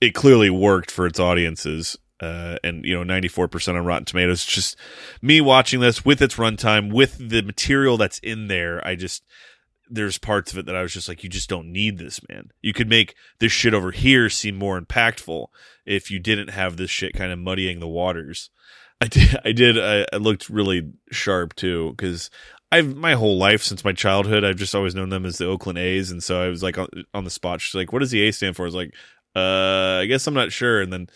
it clearly worked for its audiences. Uh, and you know, 94% on Rotten Tomatoes. Just me watching this with its runtime, with the material that's in there. I just there's parts of it that I was just like, you just don't need this, man. You could make this shit over here seem more impactful if you didn't have this shit kind of muddying the waters. I did, I did, I, I looked really sharp too, because I've my whole life since my childhood, I've just always known them as the Oakland A's, and so I was like on, on the spot. She's like, "What does the A stand for?" I was like, "Uh, I guess I'm not sure." And then,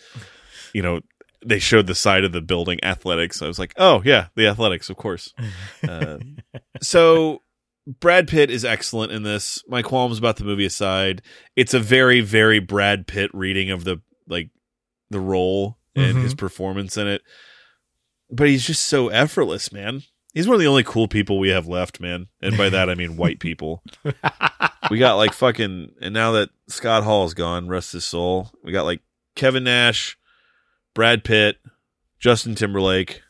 you know, they showed the side of the building, athletics. I was like, "Oh yeah, the athletics, of course." Uh, so Brad Pitt is excellent in this. My qualms about the movie aside, it's a very, very Brad Pitt reading of the like the role and Mhm. his performance in it. But he's just so effortless, man. He's one of the only cool people we have left, man. And by that I mean white people. we got like fucking and now that Scott Hall's gone, rest his soul, we got like Kevin Nash, Brad Pitt, Justin Timberlake.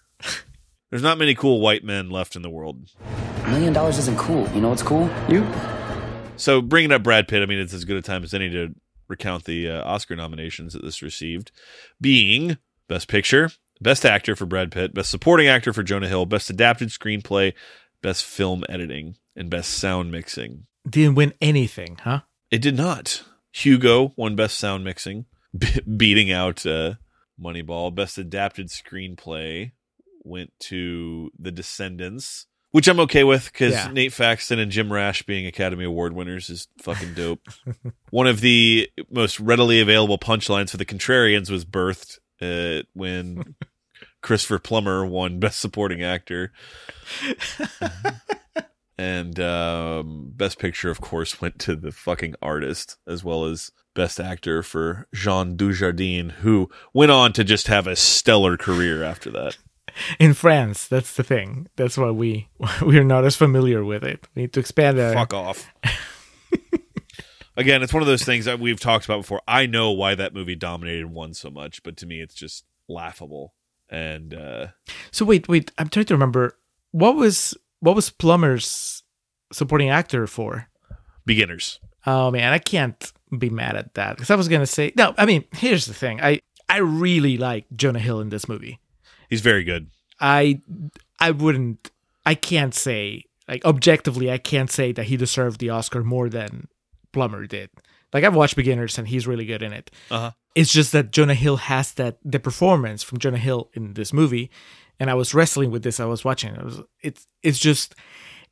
There's not many cool white men left in the world. A million dollars isn't cool. You know what's cool? You. So bringing up Brad Pitt, I mean, it's as good a time as any to recount the uh, Oscar nominations that this received, being Best Picture, Best Actor for Brad Pitt, Best Supporting Actor for Jonah Hill, Best Adapted Screenplay, Best Film Editing, and Best Sound Mixing. didn't win anything huh It did not. Hugo won Best Sound Mixing, be- beating out uh, Moneyball. Best Adapted Screenplay went to The Descendants, which I'm okay with because Yeah. Nate Faxon and Jim Rash being Academy Award winners is fucking dope. One of the most readily available punchlines for the Contrarians was birthed uh, when Christopher Plummer won Best Supporting Actor. and um, Best Picture, of course, went to the fucking artist, as well as Best Actor for Jean Dujardin, who went on to just have a stellar career after that. in france that's the thing that's why we we're not as familiar with it we need to expand our Fuck off. Again, it's one of those things that we've talked about before. I know why that movie dominated and won so much, but to me, it's just laughable. And uh, so wait wait i'm trying to remember what was what was plummer's supporting actor for beginners. Oh man, I can't be mad at that because I was gonna say no. I mean, here's the thing. I I really like Jonah Hill in this movie. He's very good. I I wouldn't. I can't say like objectively. I can't say that he deserved the Oscar more than Plummer did. Like I've watched Beginners and he's really good in it. Uh-huh. It's just that Jonah Hill has that the performance from Jonah Hill in this movie, and I was wrestling with this. I was watching. It was it's it's just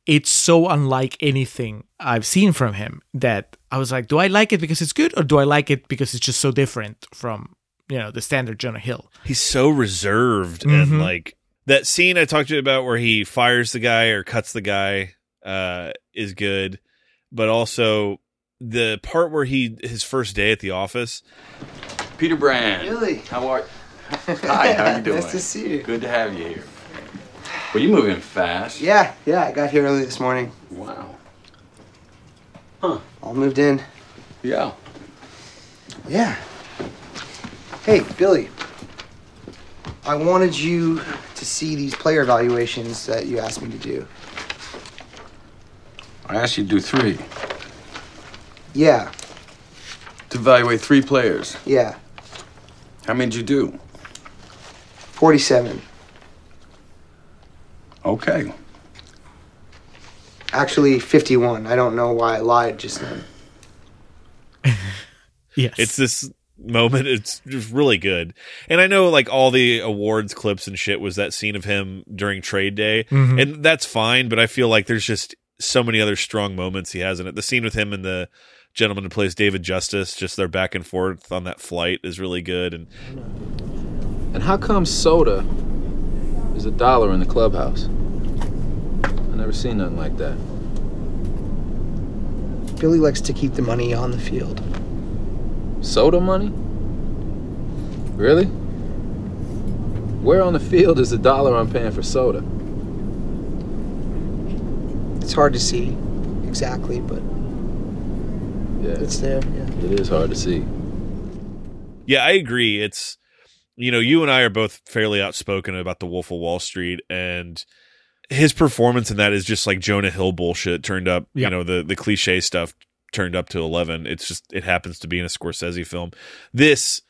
it's so unlike anything I've seen from him that I was like, do I like it because it's good or do I like it because it's just so different from you know the standard Jonah Hill? He's so reserved Mhm. and like that scene I talked to you about where he fires the guy or cuts the guy uh is good, but also the part where he his first day at the office. Peter Brand. Billy. How are you? Hi, how are you doing? Nice to see you. Good to have you here. Well, you moving fast. Yeah, yeah, I got here early this morning. Wow. Huh. All moved in. Yeah. Yeah. Hey, Billy. I wanted you to see these player evaluations that you asked me to do. I asked you to do three. Yeah, To evaluate three players. yeah. How many did you do? 47. Okay. Actually, 51. I don't know why I lied just then. Yes, It's this moment. It's just really good. And I know like all the awards clips and shit was that scene of him during trade day. Mhm. And that's fine, but I feel like there's just so many other strong moments he has in it. The scene with him and the gentleman who plays David Justice, just their back and forth on that flight is really good. And And how come soda is a dollar in the clubhouse? I never seen nothing like that. Billy likes to keep the money on the field. Soda money? Really? Where on the field is the dollar I'm paying for soda? It's hard to see exactly, but Yeah, it's there. Yeah. it is hard to see. Yeah, I agree. It's you know, you and I are both fairly outspoken about the Wolf of Wall Street and his performance in that is just like Jonah Hill bullshit turned up, Yep. you know, the the cliche stuff turned up to 11. It's just it happens to be in a Scorsese film. This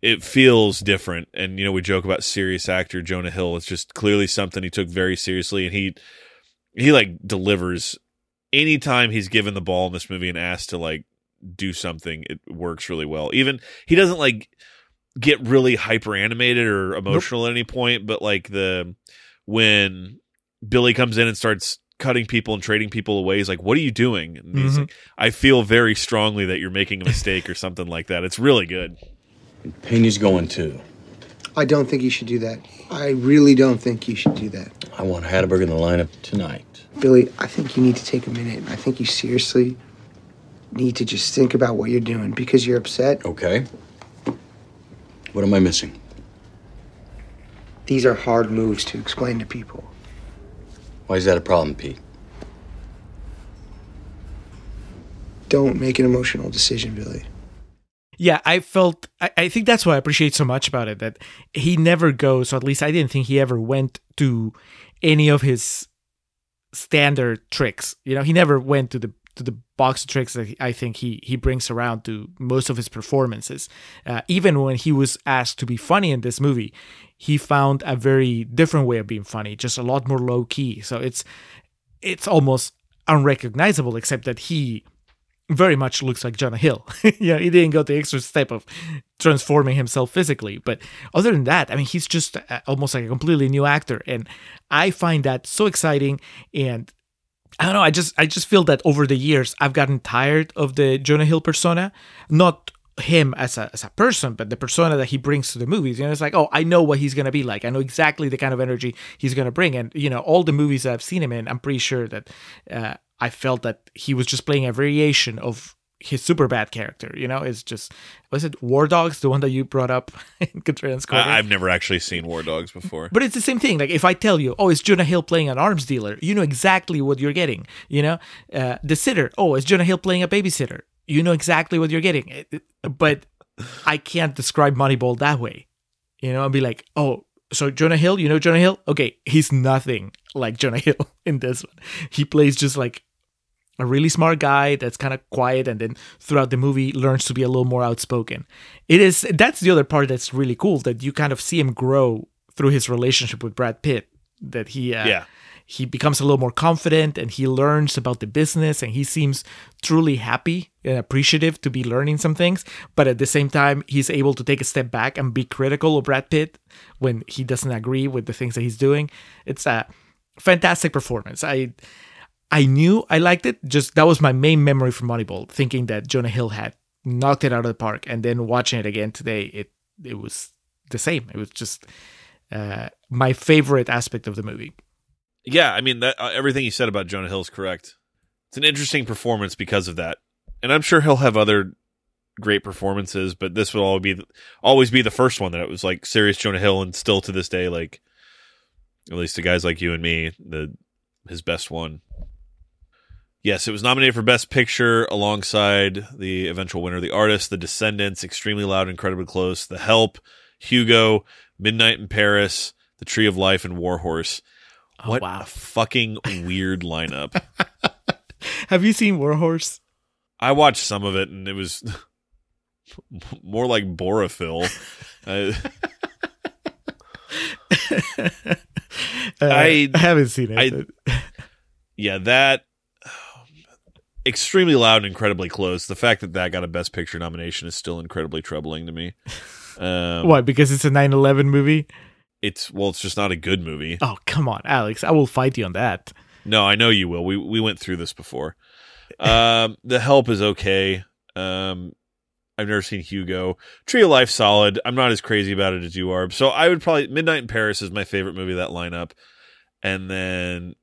it feels different and you know, we joke about serious actor Jonah Hill. It's just clearly something he took very seriously and he he like delivers anytime he's given the ball in this movie and asked to like do something, it works really well. Even he doesn't like get really hyper animated or emotional at any point, but like the when Billy comes in and starts cutting people and trading people away, he's like, "What are you doing?" And he's Mhm. like, "I feel very strongly that you're making a mistake or something like that." It's really good. Peña's going too. I don't think you should do that. I really don't think you should do that. I want Hatteberg in the lineup tonight. Billy, I think you need to take a minute. I think you seriously need to just think about what you're doing because you're upset. Okay. What am I missing? These are hard moves to explain to people. Why is that a problem, Pete? Don't make an emotional decision, Billy. yeah, I felt I, I think that's what I appreciate so much about it that he never goes, or at least I didn't think he ever went to any of his standard tricks. You know, he never went to the to the box of tricks that I think he he brings around to most of his performances. Uh, even when he was asked to be funny in this movie, he found a very different way of being funny, just a lot more low key. So it's it's almost unrecognizable, except that he very much looks like Jonah Hill. yeah, he didn't go the extra step of transforming himself physically, but other than that, I mean, he's just uh, almost like a completely new actor, and I find that so exciting. And I don't know, I just I just feel that over the years I've gotten tired of the Jonah Hill persona, not him as a as a person, but the persona that he brings to the movies. You know, it's like, oh, I know what he's gonna be like. I know exactly the kind of energy he's gonna bring, and you know, all the movies that I've seen him in, I'm pretty sure that uh, I felt that he was just playing a variation of his Superbad character. You know, is just was it War Dogs, the one that you brought up in Contrarian Corner? I, I've never actually seen War Dogs before. But it's the same thing. Like if I tell you, oh, it's Jonah Hill playing an arms dealer, you know exactly what you're getting. You know, uh, the sitter. Oh, it's Jonah Hill playing a babysitter. You know exactly what you're getting. It- it- But I can't describe Moneyball that way. You know, I'll be like, oh, so Jonah Hill. You know Jonah Hill? Okay, he's nothing like Jonah Hill in this one. He plays just like a really smart guy that's kind of quiet and then throughout the movie learns to be a little more outspoken. It is that's the other part that's really cool that you kind of see him grow through his relationship with Brad Pitt that he uh, Yeah. he becomes a little more confident and he learns about the business and he seems truly happy and appreciative to be learning some things. But at the same time, he's able to take a step back and be critical of Brad Pitt when he doesn't agree with the things that he's doing. It's a fantastic performance. I I knew I liked it. Just that was my main memory from Moneyball, thinking that Jonah Hill had knocked it out of the park, and then watching it again today, it it was the same. It was just uh, my favorite aspect of the movie. Yeah, I mean that uh, everything you said about Jonah Hill is correct. It's an interesting performance because of that, and I'm sure he'll have other great performances, but this will all be always be the first one that it was like serious Jonah Hill, and still to this day, like at least to guys like you and me, the his best one. Yes, it was nominated for Best Picture alongside the eventual winner, The Artist, The Descendants, Extremely Loud, Incredibly Close, The Help, Hugo, Midnight in Paris, The Tree of Life, and Warhorse. Oh, what wow. a fucking weird lineup. Have you seen Warhorse? I watched some of it and it was more like Borophyll. Uh, Uh, I- I haven't seen it. I- yeah, that extremely loud and incredibly close. The fact that that got a Best Picture nomination is still incredibly troubling to me. Um, What? Because it's a 9/11 movie? It's well, it's just not a good movie. Oh, come on, Alex! I will fight you on that. No, I know you will. We we went through this before. Um, the Help is okay. Um, I've never seen Hugo. Tree of Life solid. I'm not as crazy about it as you are. So I would probably Midnight in Paris is my favorite movie of that lineup, and then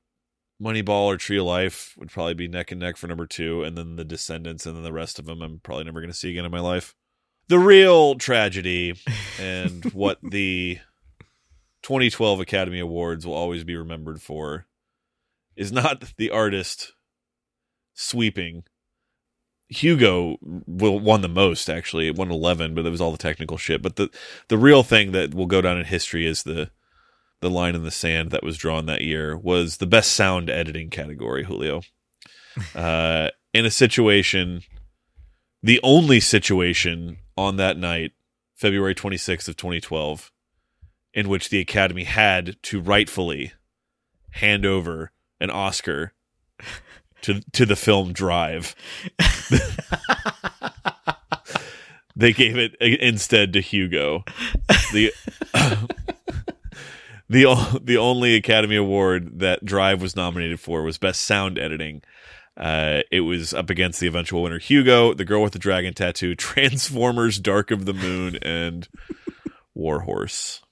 Moneyball or Tree of Life would probably be neck and neck for number two, and then The Descendants, and then the rest of them I'm probably never going to see again in my life. The real tragedy and what the 2012 Academy Awards will always be remembered for is not the artist sweeping. Hugo will won the most actually. It won 11, but it was all the technical shit. But the the real thing that will go down in history is the the line in the sand that was drawn that year was the best sound editing category, Julio. Uh, in a situation, the only situation on that night, February 26th of 2012, in which the Academy had to rightfully hand over an Oscar to to the film Drive. they gave it instead to Hugo. The the o- the only Academy Award that Drive was nominated for was Best Sound Editing. Uh, it was up against the eventual winner Hugo, The Girl with the Dragon Tattoo, Transformers, Dark of the Moon, and Warhorse.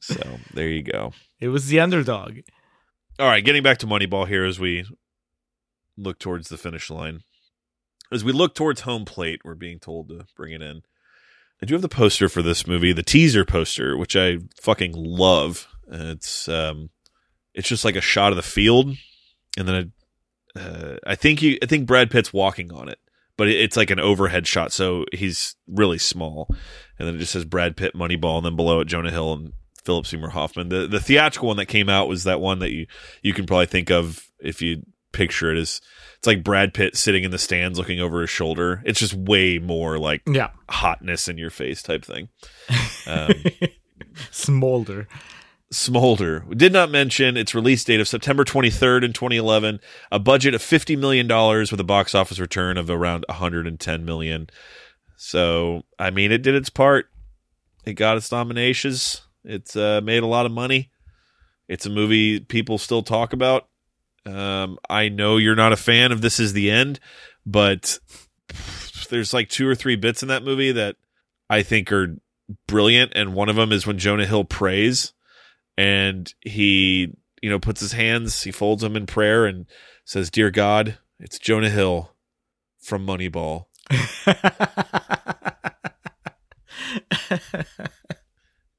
So there you go. It was the underdog. All right, getting back to Moneyball here as we look towards the finish line. As we look towards home plate, we're being told to bring it in. I do have the poster for this movie, the teaser poster, which I fucking love. It's um, it's just like a shot of the field, and then a, uh, I think you, I think Brad Pitt's walking on it, but it's like an overhead shot, so he's really small, and then it just says Brad Pitt Moneyball, and then below it Jonah Hill and Philip Seymour Hoffman. The the theatrical one that came out was that one that you you can probably think of if you picture it as it's like Brad Pitt sitting in the stands looking over his shoulder. It's just way more like Yeah. hotness in your face type thing. Um, Smolder. Smolder. We did not mention its release date of September 23rd in 2011, a budget of $50 million with a box office return of around 110 million. So, I mean, it did its part. It got its nominations. It's uh, made a lot of money. It's a movie people still talk about. Um, I know you're not a fan of This Is the End, but there's like two or three bits in that movie that I think are brilliant. And one of them is when Jonah Hill prays and he, you know, puts his hands, he folds them in prayer and says, Dear God, it's Jonah Hill from Moneyball.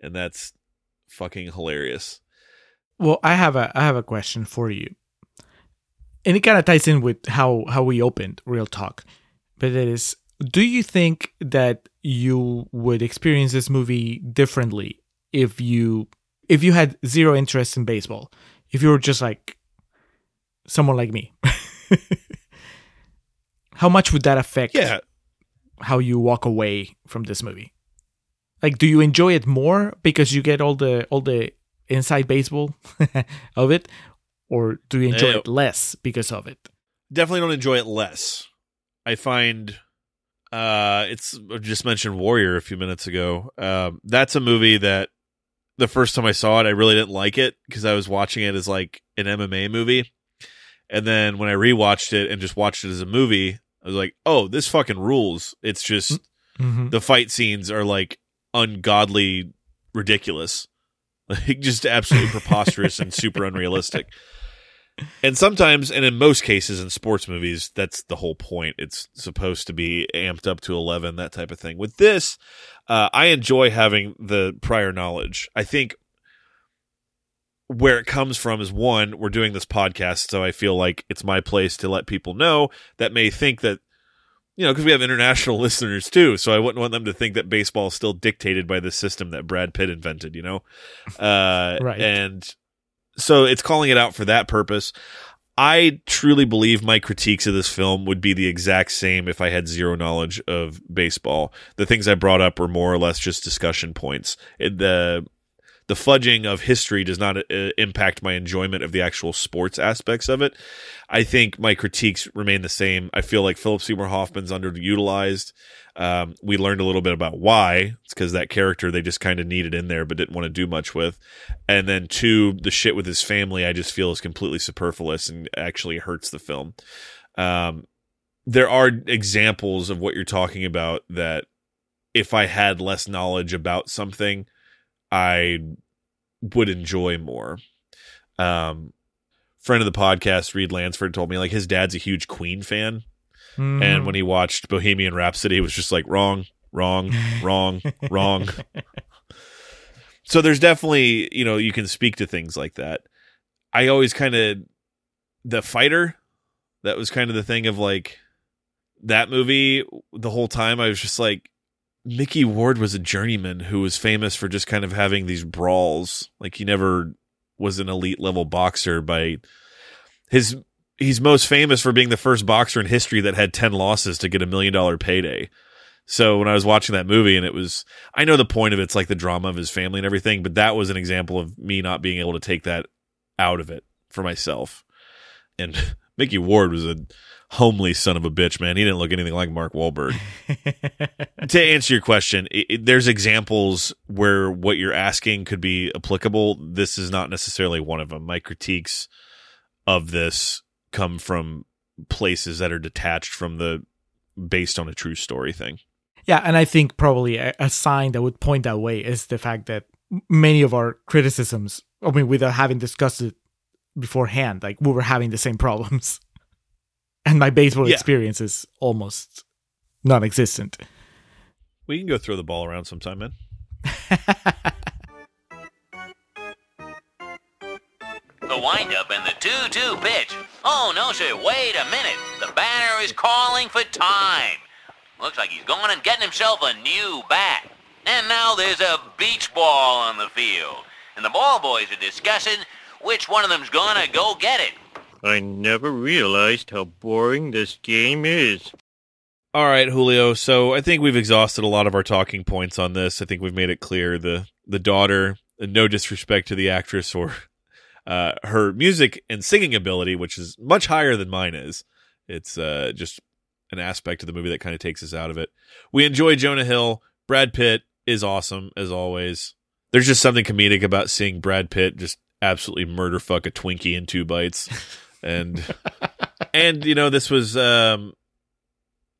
and that's fucking hilarious. Well, I have a I have a question for you, and it kind of ties in with how how we opened real talk. But it is, do you think that you would experience this movie differently if you if you had zero interest in baseball? If you were just like someone like me, how much would that affect? Yeah. how you walk away from this movie? Like, do you enjoy it more because you get all the all the inside baseball of it, or do you enjoy it less because of it? definitely don't enjoy it less. I find uh it's I just mentioned Warrior a few minutes ago. Um that's a movie that the first time I saw it I really didn't like it because I was watching it as like an MMA movie. And then when I rewatched it and just watched it as a movie, I was like, "Oh, this fucking rules." It's just Mhm. the fight scenes are like ungodly ridiculous. Like just absolutely preposterous and super unrealistic. And sometimes, and in most cases in sports movies, that's the whole point. It's supposed to be amped up to 11, that type of thing. With this, uh, I enjoy having the prior knowledge. I think where it comes from is one, we're doing this podcast, so I feel like it's my place to let people know that may think that, you know, because we have international listeners too, so I wouldn't want them to think that baseball is still dictated by the system that Brad Pitt invented, you know? Uh, Right. And so it's calling it out for that purpose. I truly believe my critiques of this film would be the exact same if I had zero knowledge of baseball. The things I brought up were more or less just discussion points. It, the the fudging of history does not uh, impact my enjoyment of the actual sports aspects of it. I think my critiques remain the same. I feel like Philip Seymour Hoffman's underutilized. Um, we learned a little bit about why. It's because that character they just kind of needed in there, but didn't want to do much with. And then two, the shit with his family, I just feel is completely superfluous and actually hurts the film. Um, there are examples of what you're talking about that if I had less knowledge about something, I would enjoy more. Um, friend of the podcast, Reed Lansford, told me like his dad's a huge Queen fan, Mm-hmm. and when he watched Bohemian Rhapsody, he was just like wrong, wrong, wrong, wrong. So there's definitely you know you can speak to things like that. I always kind of the fighter. That was kind of the thing of like that movie. The whole time I was just like, Micky Ward was a journeyman who was famous for just kind of having these brawls. Like he never was an elite level boxer by his he's most famous for being the first boxer in history that had 10 losses to get a million dollar payday. So when I was watching that movie and it was I know the point of it's like the drama of his family and everything, but that was an example of me not being able to take that out of it for myself. And Micky Ward was a homely son of a bitch, man. He didn't look anything like Mark Wahlberg. to answer your question, it, it- there's examples where what you're asking could be applicable. This is not necessarily one of them. My critiques of this come from places that are detached from the based on a true story thing. Yeah, and I think probably a, a sign that would point that way is the fact that many of our criticisms, I mean, without having discussed it beforehand, like we were having the same problems. And my baseball Yeah. experience is almost non existent. We can go throw the ball around sometime, man. The windup and the 2 2 pitch. Oh, no, sir. Wait a minute. The batter is calling for time. Looks like he's going and getting himself a new bat. And now there's a beach ball on the field. And the ball boys are discussing which one of them's gonna go get it. I never realized how boring this game is. All right, Julio. So I think we've exhausted a lot of our talking points on this. I think we've made it clear the the daughter, no disrespect to the actress or uh, her music and singing ability, which is much higher than mine is. It's uh, just an aspect of the movie that kind of takes us out of it. We enjoy Jonah Hill. Brad Pitt is awesome as always. There's just something comedic about seeing Brad Pitt just absolutely murder fuck a Twinkie in two bites, and and you know this was um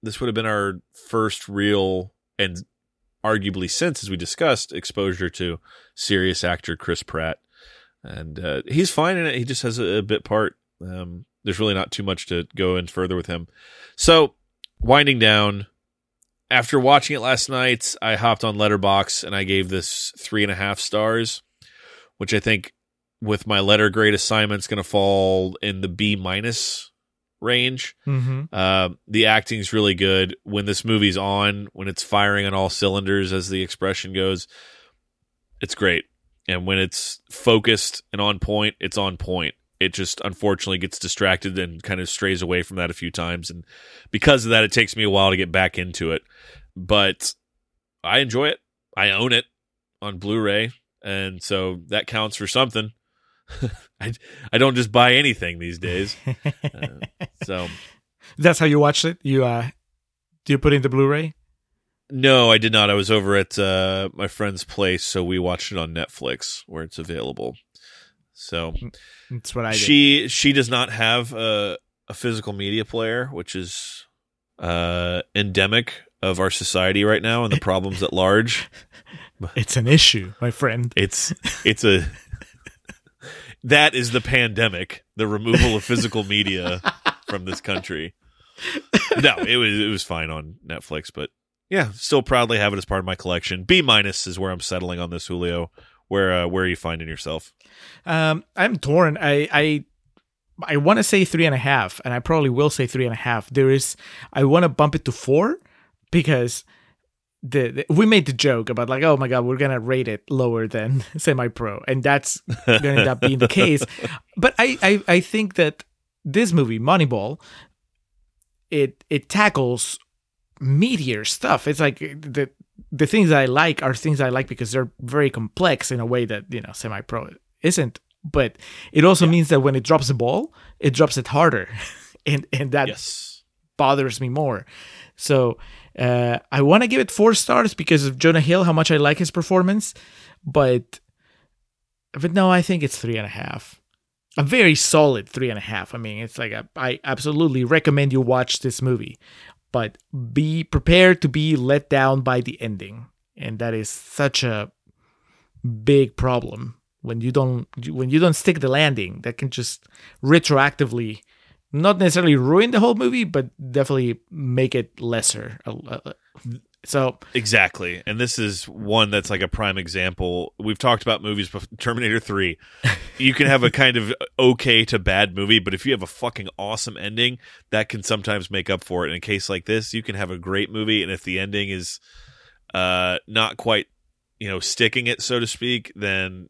this would have been our first real and arguably since as we discussed exposure to serious actor Chris Pratt and uh, he's fine in it he just has a, a bit part um, there's really not too much to go in further with him so winding down after watching it last night I hopped on Letterboxd and I gave this three and a half stars which I think with my letter grade assignment's going to fall in the B minus range Mm-hmm. uh, the acting's really good. When this movie's on, when it's firing on all cylinders, as the expression goes, it's great. And when it's focused and on point, it's on point. It just unfortunately gets distracted and kind of strays away from that a few times. And because of that, it takes me a while to get back into it. But I enjoy it. I own it on Blu ray. And so that counts for something. I I don't just buy anything these days. Uh, so That's how you watched it. You uh, do you put in the Blu-ray? No, I did not. I was over at uh, my friend's place, so we watched it on Netflix where it's available. So That's what I did. she she does not have a, a physical media player, which is uh, endemic of our society right now and the problems at large. It's an issue, my friend. It's it's a that is the pandemic, the removal of physical media from this country. No, it was it was fine on Netflix, but yeah, still proudly have it as part of my collection. B minus is where I'm settling on this, Julio. Where uh, where are you finding yourself? Um, I'm torn. I I I want to say three and a half, and I probably will say three and a half. There is, I want to bump it to four because the, the we made the joke about like, oh my god, we're gonna rate it lower than semi-pro, and that's gonna end up being the case. But I, I I think that this movie, Moneyball, it it tackles meteor stuff. It's like the the things I like are things I like because they're very complex in a way that you know semi-pro isn't. But it also means that when it drops the ball, it drops it harder, and and that bothers me more. So uh, I want to give it four stars because of Jonah Hill, how much I like his performance, but but no, I think it's three and a half. A very solid three and a half. I mean, it's like a, I absolutely recommend you watch this movie, but be prepared to be let down by the ending, and that is such a big problem when you don't when you don't stick the landing. That can just retroactively not necessarily ruin the whole movie, but definitely make it lesser. So Exactly. And this is one that's like a prime example. We've talked about movies before Terminator 3. You can have a kind of okay to bad movie, but if you have a fucking awesome ending, that can sometimes make up for it. In a case like this, you can have a great movie and if the ending is uh not quite, you know, sticking it so to speak, then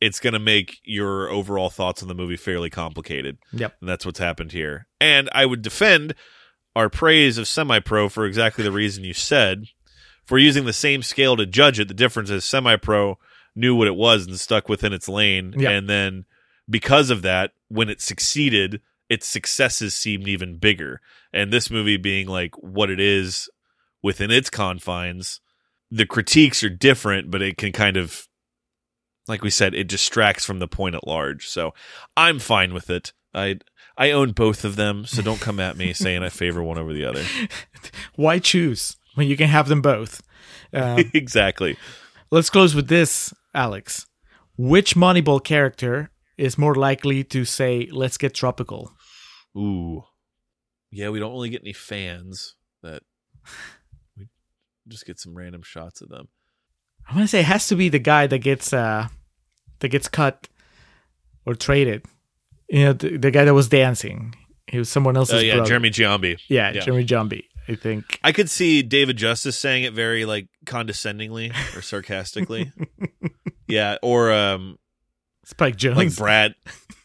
it's going to make your overall thoughts on the movie fairly complicated. Yep. And that's what's happened here. And I would defend our praise of semi pro for exactly the reason you said. For using the same scale to judge it, the difference is semi pro knew what it was and stuck within its lane. Yep. And then because of that, when it succeeded, its successes seemed even bigger. And this movie being like what it is within its confines, the critiques are different, but it can kind of like we said, it distracts from the point at large. So I'm fine with it. I I own both of them, so don't come at me saying I favor one over the other. why choose when you can have them both? Um, exactly. Let's close with this, Alex. Which Moneyball character is more likely to say, "Let's get tropical"? Ooh, yeah, we don't really get any fans that we just get some random shots of them. I want to say it has to be the guy that gets uh that gets cut or traded. You know, the, the guy that was dancing. He was someone else's. Oh yeah, brother. Jeremy Giambi. Yeah, Jeremy Giambi. I think. I could see David Justice saying it very like condescendingly or sarcastically. yeah, or um Spike Jonze. like Brad.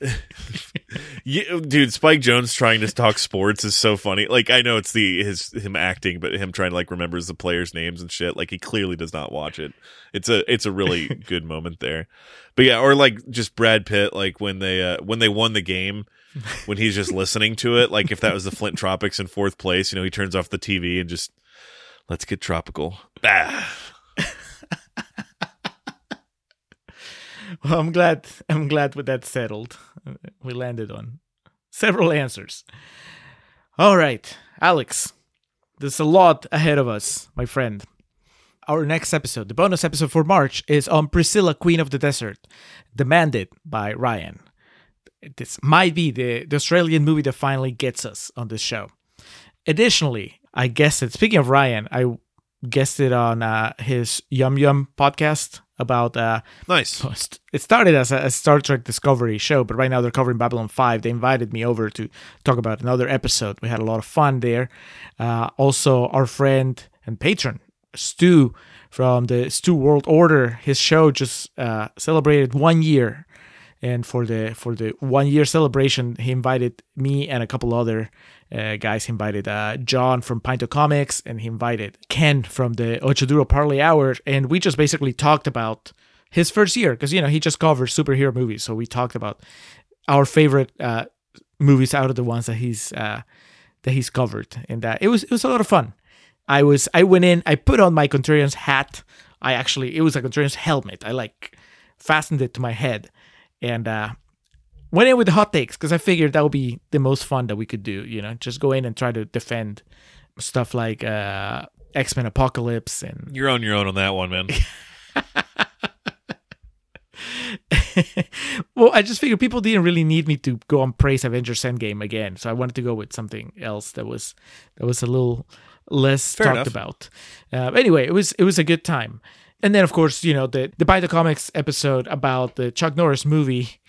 dude, Spike Jonze trying to talk sports is so funny. Like I know it's the his him acting, but him trying to like remembers the players' names and shit. Like he clearly does not watch it. It's a it's a really good moment there. But yeah, or like just Brad Pitt, like when they uh, when they won the game, when he's just listening to it. Like if that was the Flint Tropics in fourth place, you know, he turns off the TV and just let's get tropical. Ah. Well, I'm glad. I'm glad with that settled. We landed on several answers. All right, Alex. There's a lot ahead of us, my friend. Our next episode, the bonus episode for March, is on Priscilla, Queen of the Desert, demanded by Ryan. This might be the, the Australian movie that finally gets us on this show. Additionally, I guess that Speaking of Ryan, I guessed it on uh, his Yum Yum podcast about uh nice. it started as a, a, star trek discovery show but right now they're covering babylon 5 they invited me over to talk about another episode. We had a lot of fun there. Uh, also our friend and patron stu from the stu world order his show just uh, celebrated one year and for the for the one year celebration he invited me and a couple other uh, guys he invited uh, John from Pint of Comics and he invited Ken from the Ocho Duro Parlay Hour and we just basically talked about his first year because you know he just covered superhero movies, so we talked about our favorite uh, movies out of the ones that he's uh, that he's covered, and uh, it was it was a lot of fun. I was I went in, I put on my Contrarian's hat. I actually it was a Contrarian's helmet. I like fastened it to my head, and uh, went in with the hot takes because I figured that would be the most fun that we could do. You know, just go in and try to defend stuff like uh, X Men Apocalypse and You're on your own on that one, man. well, I just figured people didn't really need me to go and praise Avengers Endgame again, so I wanted to go with something else that was that was a little less Fair talked enough. about. Uh, anyway, it was it was a good time, and then of course you know the the Buy the Comics episode about the Chuck Norris movie,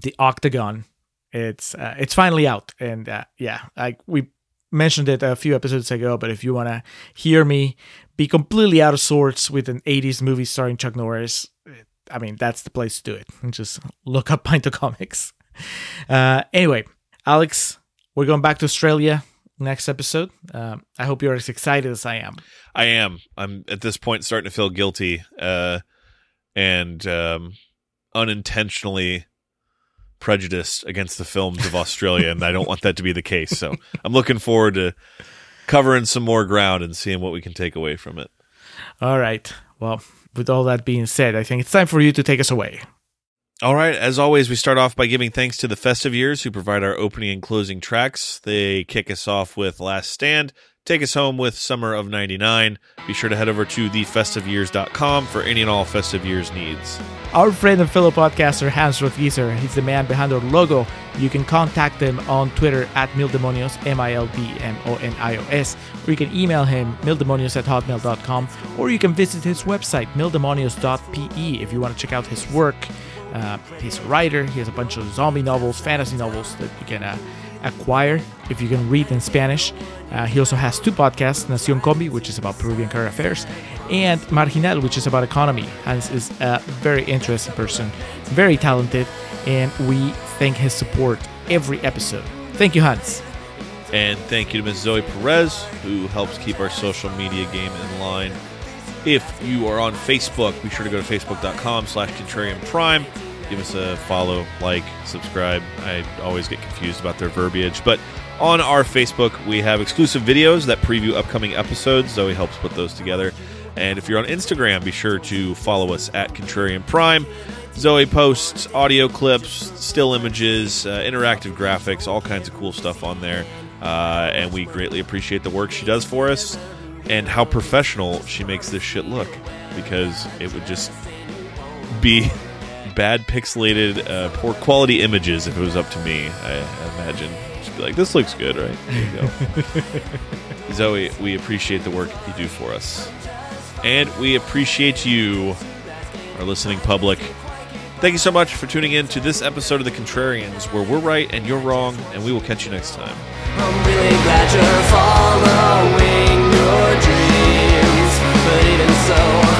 The Octagon. It's uh, it's finally out, and uh, yeah, like we mentioned it a few episodes ago. But if you want to hear me be completely out of sorts with an '80s movie starring Chuck Norris, I mean, that's the place to do it. Just look up Pint of Comics. Uh, anyway, Alex, we're going back to Australia next episode. Um, I hope you're as excited as I am. I am. I'm at this point starting to feel guilty uh, and um, unintentionally prejudiced against the films of Australia, and I don't want that to be the case. So I'm looking forward to covering some more ground and seeing what we can take away from it. All right. Well, with all that being said, I think it's time for you to take us away. All right. As always, we start off by giving thanks to the Festive Years who provide our opening and closing tracks. They kick us off with Last Stand, take us home with Summer of 99. Be sure to head over to thefestiveyears.com for any and all Festive Years needs. Our friend and fellow podcaster Hans Rothgiesser, he's the man behind our logo. You can contact him on Twitter at Mildemonios, M-I-L-D-M-O-N-I-O-S, or you can email him, mildemonios at hotmail.com, or you can visit his website, mildemonios.pe, if you want to check out his work. Uh, he's a writer, he has a bunch of zombie novels, fantasy novels that you can uh, acquire if you can read in Spanish. Uh, he also has two podcasts, Nacion Combi, which is about Peruvian current affairs, and Marginal, which is about economy. Hans is a very interesting person, very talented, and we thank his support every episode. Thank you, Hans. And thank you to Ms. Zoe Perez, who helps keep our social media game in line. If you are on Facebook, be sure to go to facebook.com slash contrarian prime. Give us a follow, like, subscribe. I always get confused about their verbiage. But on our Facebook, we have exclusive videos that preview upcoming episodes. Zoe helps put those together. And if you're on Instagram, be sure to follow us at Contrarian Prime. Zoe posts audio clips, still images, uh, interactive graphics, all kinds of cool stuff on there. Uh, and we greatly appreciate the work she does for us and how professional she makes this shit look because it would just be bad pixelated, uh, poor quality images if it was up to me. I, I imagine she'd be like, "This looks good, right?" There you go. Zoe, we appreciate the work you do for us, and we appreciate you, our listening public. Thank you so much for tuning in to this episode of The Contrarians, where we're right and you're wrong, and we will catch you next time so